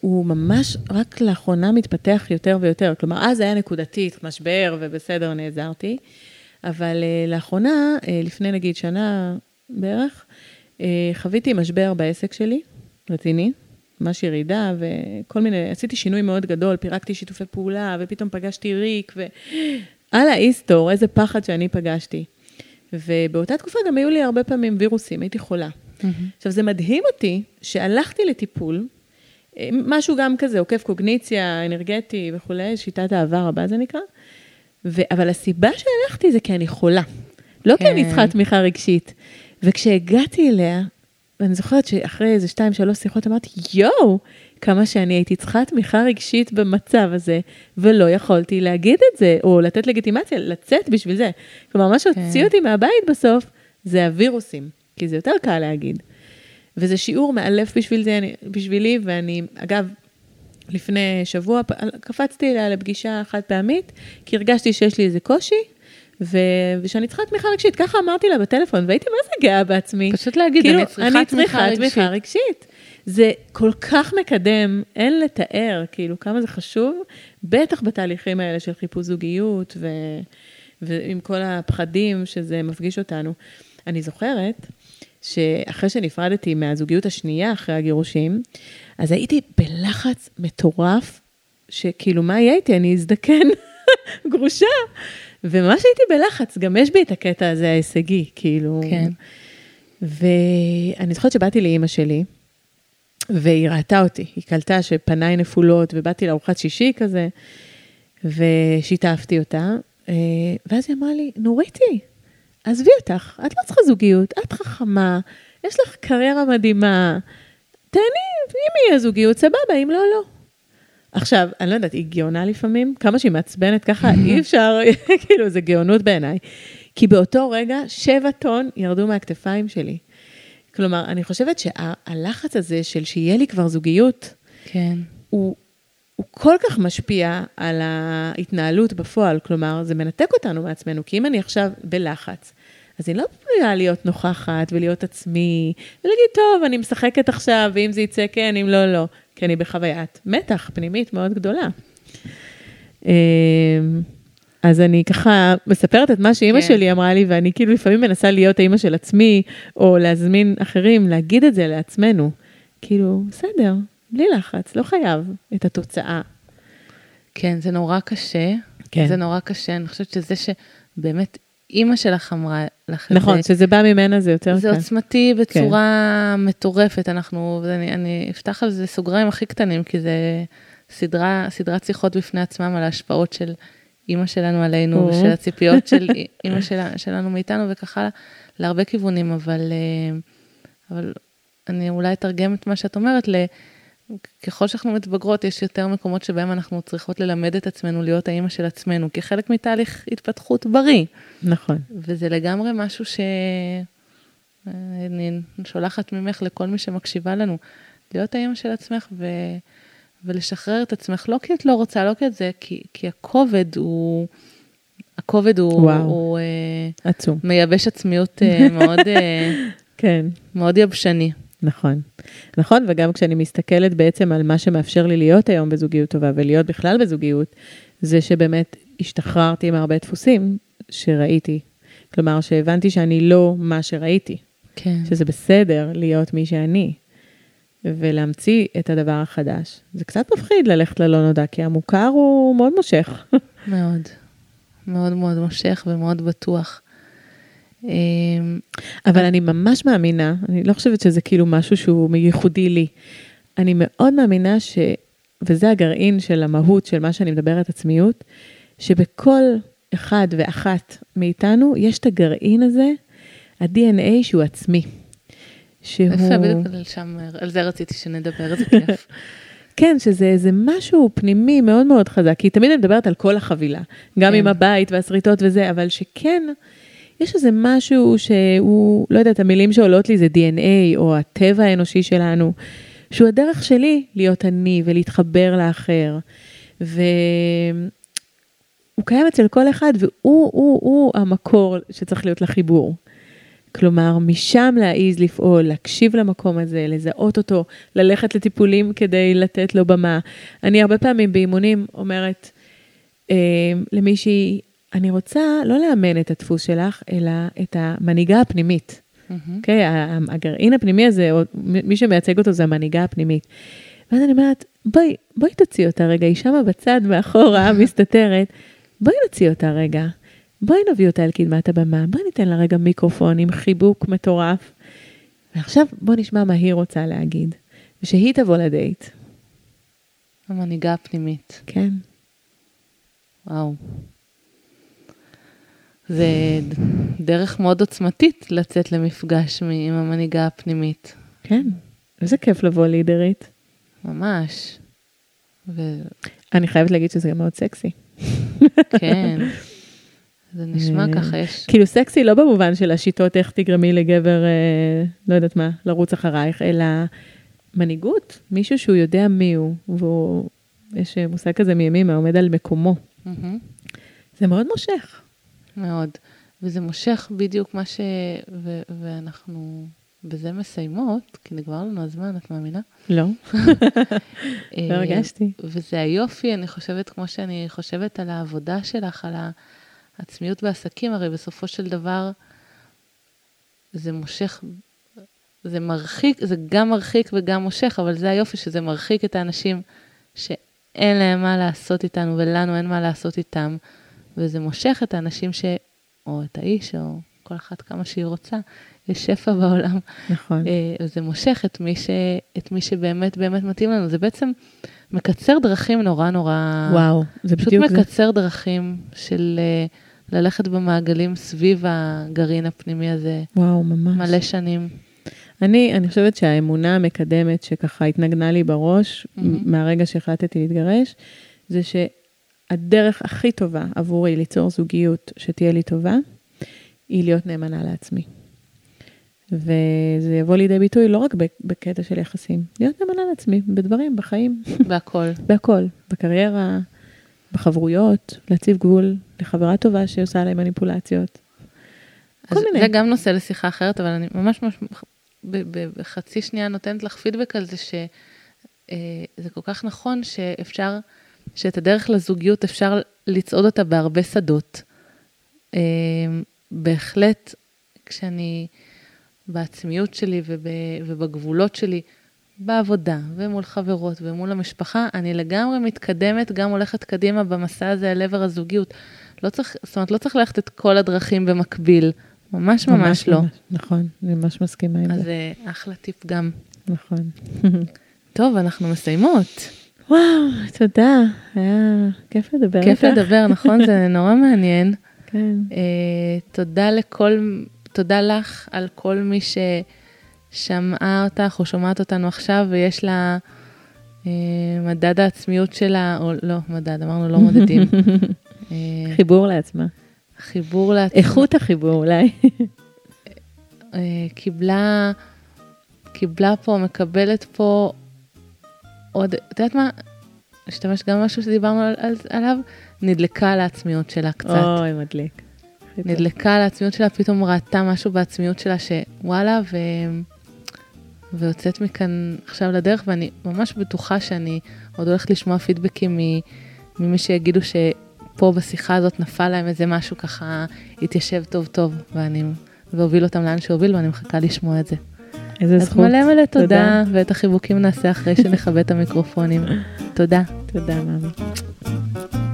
הוא ממש רק לאחרונה מתפתח יותר ויותר. כלומר, אז היה נקודתית, משבר, ובסדר, נעזרתי. אבל uh, לאחרונה, uh, לפני נגיד שנה בערך, uh, חוויתי משבר בעסק שלי, רציני, ממש ירידה וכל מיני, עשיתי שינוי מאוד גדול, פירקתי שיתופי פעולה, ופתאום פגשתי ריק, ועל האיסטור, איזה פחד שאני פגשתי. ובאותה תקופה גם היו לי הרבה פעמים וירוסים, הייתי חולה. Mm-hmm. עכשיו, זה מדהים אותי שהלכתי לטיפול, משהו גם כזה, עוקף קוגניציה, אנרגטי וכולי, שיטת העבר הבא זה נקרא, ו... אבל הסיבה שהלכתי זה כי אני חולה. לא כן. כי אני כן. צריכה תמיכה רגשית. וכשהגעתי אליה, ואני זוכרת שאחרי איזה שתיים, שלוש שיחות אמרתי, יואו, כמה שאני הייתי צריכה תמיכה רגשית במצב הזה, ולא יכולתי להגיד את זה, או לתת לגיטימציה, לצאת בשביל זה. כלומר, מה שהוציא כן. אותי מהבית בסוף, זה הווירוסים, כי זה יותר קל להגיד. וזה שיעור מאלף בשביל זה, בשבילי, ואני, אגב, לפני שבוע קפצתי אליה לפגישה חד פעמית, כי הרגשתי שיש לי איזה קושי, ו... ושאני צריכה תמיכה רגשית. ככה אמרתי לה בטלפון, והייתי מה זה גאה בעצמי. פשוט להגיד, כאילו, אני צריכה אני צריכה תמיכה רגשית. זה כל כך מקדם, אין לתאר, כאילו, כמה זה חשוב, בטח בתהליכים האלה של חיפוש זוגיות ו... ועם כל הפחדים שזה מפגיש אותנו. אני זוכרת שאחרי שנפרדתי מהזוגיות השנייה אחרי הגירושים, אז הייתי בלחץ מטורף, שכאילו, מה יהיה איתי? אני אזדקן, גרושה. וממש הייתי בלחץ, גם יש בי את הקטע הזה ההישגי, כאילו. כן. ואני זוכרת שבאתי לאימא שלי, והיא ראתה אותי, היא קלטה שפניי נפולות, ובאתי לארוחת שישי כזה, ושיתפתי אותה, אה, ואז היא אמרה לי, נוריתי, עזבי אותך, את לא צריכה זוגיות, את חכמה, יש לך קריירה מדהימה, תהני, אם יהיה זוגיות, סבבה, אם לא, לא. עכשיו, אני לא יודעת, היא גאונה לפעמים, כמה שהיא מעצבנת ככה, אי אפשר, כאילו, זה גאונות בעיניי. כי באותו רגע, שבע טון ירדו מהכתפיים שלי. כלומר, אני חושבת שהלחץ הזה של שיהיה לי כבר זוגיות, כן. הוא, הוא כל כך משפיע על ההתנהלות בפועל. כלומר, זה מנתק אותנו מעצמנו, כי אם אני עכשיו בלחץ, אז אני לא פנויה להיות נוכחת ולהיות עצמי, ולהגיד, טוב, אני משחקת עכשיו, ואם זה יצא כן, אם לא, לא. כי אני בחוויית מתח פנימית מאוד גדולה. אז אני ככה מספרת את מה שאימא כן. שלי אמרה לי, ואני כאילו לפעמים מנסה להיות האימא של עצמי, או להזמין אחרים, להגיד את זה לעצמנו. כאילו, בסדר, בלי לחץ, לא חייב את התוצאה. כן, זה נורא קשה. כן. זה נורא קשה. אני חושבת שזה שבאמת אימא שלך אמרה לך את נכון, זה. שזה בא ממנה זה יותר זה קל. עוצמתי בצורה מטורפת, אנחנו, ואני אני אפתח על זה סוגריים הכי קטנים, כי זה סדרה, סדרת שיחות בפני עצמם על ההשפעות של אימא שלנו עלינו, או. ושל הציפיות של אימא שלה, שלנו מאיתנו, וככה להרבה כיוונים, אבל, אה, אבל אני אולי אתרגם את מה שאת אומרת, ל... ככל שאנחנו מתבגרות, יש יותר מקומות שבהם אנחנו צריכות ללמד את עצמנו להיות האימא של עצמנו, כחלק מתהליך התפתחות בריא. נכון. וזה לגמרי משהו ש... אני שולחת ממך לכל מי שמקשיבה לנו, להיות האימא של עצמך ו... ולשחרר את עצמך, לא כי את לא רוצה, לא כי את זה, כי, כי הכובד הוא, הכובד הוא, וואו. הוא אה, עצום. מייבש עצמיות אה, מאוד, אה, כן. מאוד יבשני. נכון. נכון, וגם כשאני מסתכלת בעצם על מה שמאפשר לי להיות היום בזוגיות טובה ולהיות בכלל בזוגיות, זה שבאמת השתחררתי מהרבה דפוסים שראיתי. כלומר, שהבנתי שאני לא מה שראיתי, כן. שזה בסדר להיות מי שאני, ולהמציא את הדבר החדש. זה קצת מפחיד ללכת ללא נודע, כי המוכר הוא מאוד מושך. מאוד. מאוד מאוד מושך ומאוד בטוח. אה, אבל אני ממש מאמינה, אני לא חושבת שזה כאילו משהו שהוא ייחודי לי. אני מאוד מאמינה ש... וזה הגרעין של המהות של מה שאני מדברת עצמיות, שבכל אחד ואחת מאיתנו יש את הגרעין הזה, ה-DNA שהוא עצמי. שהוא... יפה, בדיוק על שם, על זה רציתי שנדבר, איזה כיף. כן, שזה איזה משהו פנימי מאוד מאוד חזק, כי תמיד אני מדברת על כל החבילה, גם כן. עם הבית והשריטות וזה, אבל שכן, יש איזה משהו שהוא, לא יודעת, המילים שעולות לי זה DNA, או הטבע האנושי שלנו, שהוא הדרך שלי להיות אני ולהתחבר לאחר. והוא קיים אצל כל אחד, והוא הוא, הוא המקור שצריך להיות לחיבור. כלומר, משם להעיז לפעול, להקשיב למקום הזה, לזהות אותו, ללכת לטיפולים כדי לתת לו במה. אני הרבה פעמים באימונים אומרת אה, למישהי, אני רוצה לא לאמן את הדפוס שלך, אלא את המנהיגה הפנימית. אוקיי? ה- הגרעין הפנימי הזה, או מי שמייצג אותו זה המנהיגה הפנימית. ואז אני אומרת, בואי, בואי תוציא אותה רגע, היא שמה בצד מאחורה, מסתתרת, בואי נוציא אותה רגע. בואי נביא אותה אל קדמת הבמה, בואי ניתן לה רגע מיקרופון עם חיבוק מטורף. ועכשיו בוא נשמע מה היא רוצה להגיד, ושהיא תבוא לדייט, המנהיגה הפנימית. כן? וואו. זה דרך מאוד עוצמתית לצאת למפגש עם המנהיגה הפנימית. כן. איזה כיף לבוא לידרית. ממש. וכן, אני חייבת להגיד שזה גם מאוד סקסי. זה נשמע אה, ככה, יש... כאילו סקסי לא במובן של השיטות איך תגרמי לגבר, אה, לא יודעת מה, לרוץ אחרייך, אלא מנהיגות, מישהו שהוא יודע מי הוא, והוא, יש מושג כזה מימימה, עומד על מקומו. זה מאוד מושך. מאוד. וזה מושך בדיוק מה ש... ו... ואנחנו בזה מסיימות, כי נגמר לנו הזמן, את מאמינה? לא, אה, לא הרגשתי. וזה היופי, אני חושבת, כמו שאני חושבת על העבודה שלך, על העצמיות בעסקים, הרי בסופו של דבר זה מושך, זה מרחיק, זה גם מרחיק וגם מושך, אבל זה היופי שזה מרחיק את האנשים שאין להם מה לעשות איתנו ולנו אין מה לעשות איתם, וזה מושך את האנשים ש... או את האיש, או כל אחת כמה שהיא רוצה, יש שפע בעולם. נכון. אה, זה מושך את מי, ש... את מי שבאמת באמת מתאים לנו. זה בעצם מקצר דרכים נורא נורא... וואו, זה פשוט בדיוק זה. מקצר דרכים של אה, ללכת במעגלים סביב הגרעין הפנימי הזה וואו, ממש. מלא שנים. אני, אני חושבת שהאמונה המקדמת שככה התנגנה לי בראש, מהמם. מהרגע שהחלטתי להתגרש, זה שהדרך הכי טובה עבורי ליצור זוגיות שתהיה לי טובה, היא להיות נאמנה לעצמי. וזה יבוא לידי ביטוי לא רק בקטע של יחסים, להיות נאמנה לעצמי, בדברים, בחיים, בהכל. בהכל, בקריירה, בחברויות, להציב גבול לחברה טובה שעושה עליי מניפולציות. כל מיני. זה גם נושא לשיחה אחרת, אבל אני ממש ממש בחצי שנייה נותנת לך פידבק על זה שזה כל כך נכון שאפשר, שאת הדרך לזוגיות אפשר לצעוד אותה בהרבה שדות. אה, בהחלט, כשאני בעצמיות שלי וב, ובגבולות שלי, בעבודה ומול חברות ומול המשפחה, אני לגמרי מתקדמת, גם הולכת קדימה במסע הזה אל עבר הזוגיות. לא צריך, זאת אומרת, לא צריך ללכת את כל הדרכים במקביל. ממש ממש לא. נכון, אני ממש מסכימה עם אז זה. זה אחלה טיפ גם. נכון. טוב, אנחנו מסיימות. וואו, תודה, היה כיף לדבר כיף איתך. לדבר, נכון? זה נורא מעניין. כן, אה, תודה לכל, תודה לך על כל מי ששמעה אותך או שומעת אותנו עכשיו ויש לה אה, מדד העצמיות שלה, או לא, מדד, אמרנו לא מודדים. אה, חיבור לעצמה. חיבור לעצמה. איכות החיבור אולי. אה, קיבלה, קיבלה פה, מקבלת פה עוד, את יודעת מה? אשתמש גם במשהו שדיברנו על, על, עליו, נדלקה על העצמיות שלה קצת. אוי, מדליק. נדלקה על העצמיות שלה, פתאום ראתה משהו בעצמיות שלה שוואלה, ו... ויוצאת מכאן עכשיו לדרך, ואני ממש בטוחה שאני עוד הולכת לשמוע פידבקים. ממי שיגידו שפה בשיחה הזאת נפל להם איזה משהו ככה, התיישב טוב טוב, ואני... והוביל אותם לאן שהוביל, ואני מחכה לשמוע את זה. איזה אז זכות. מלא מלא תודה, ואת החיבוקים נעשה אחרי שנכבה את המיקרופונים. תודה. תודה, מאמי.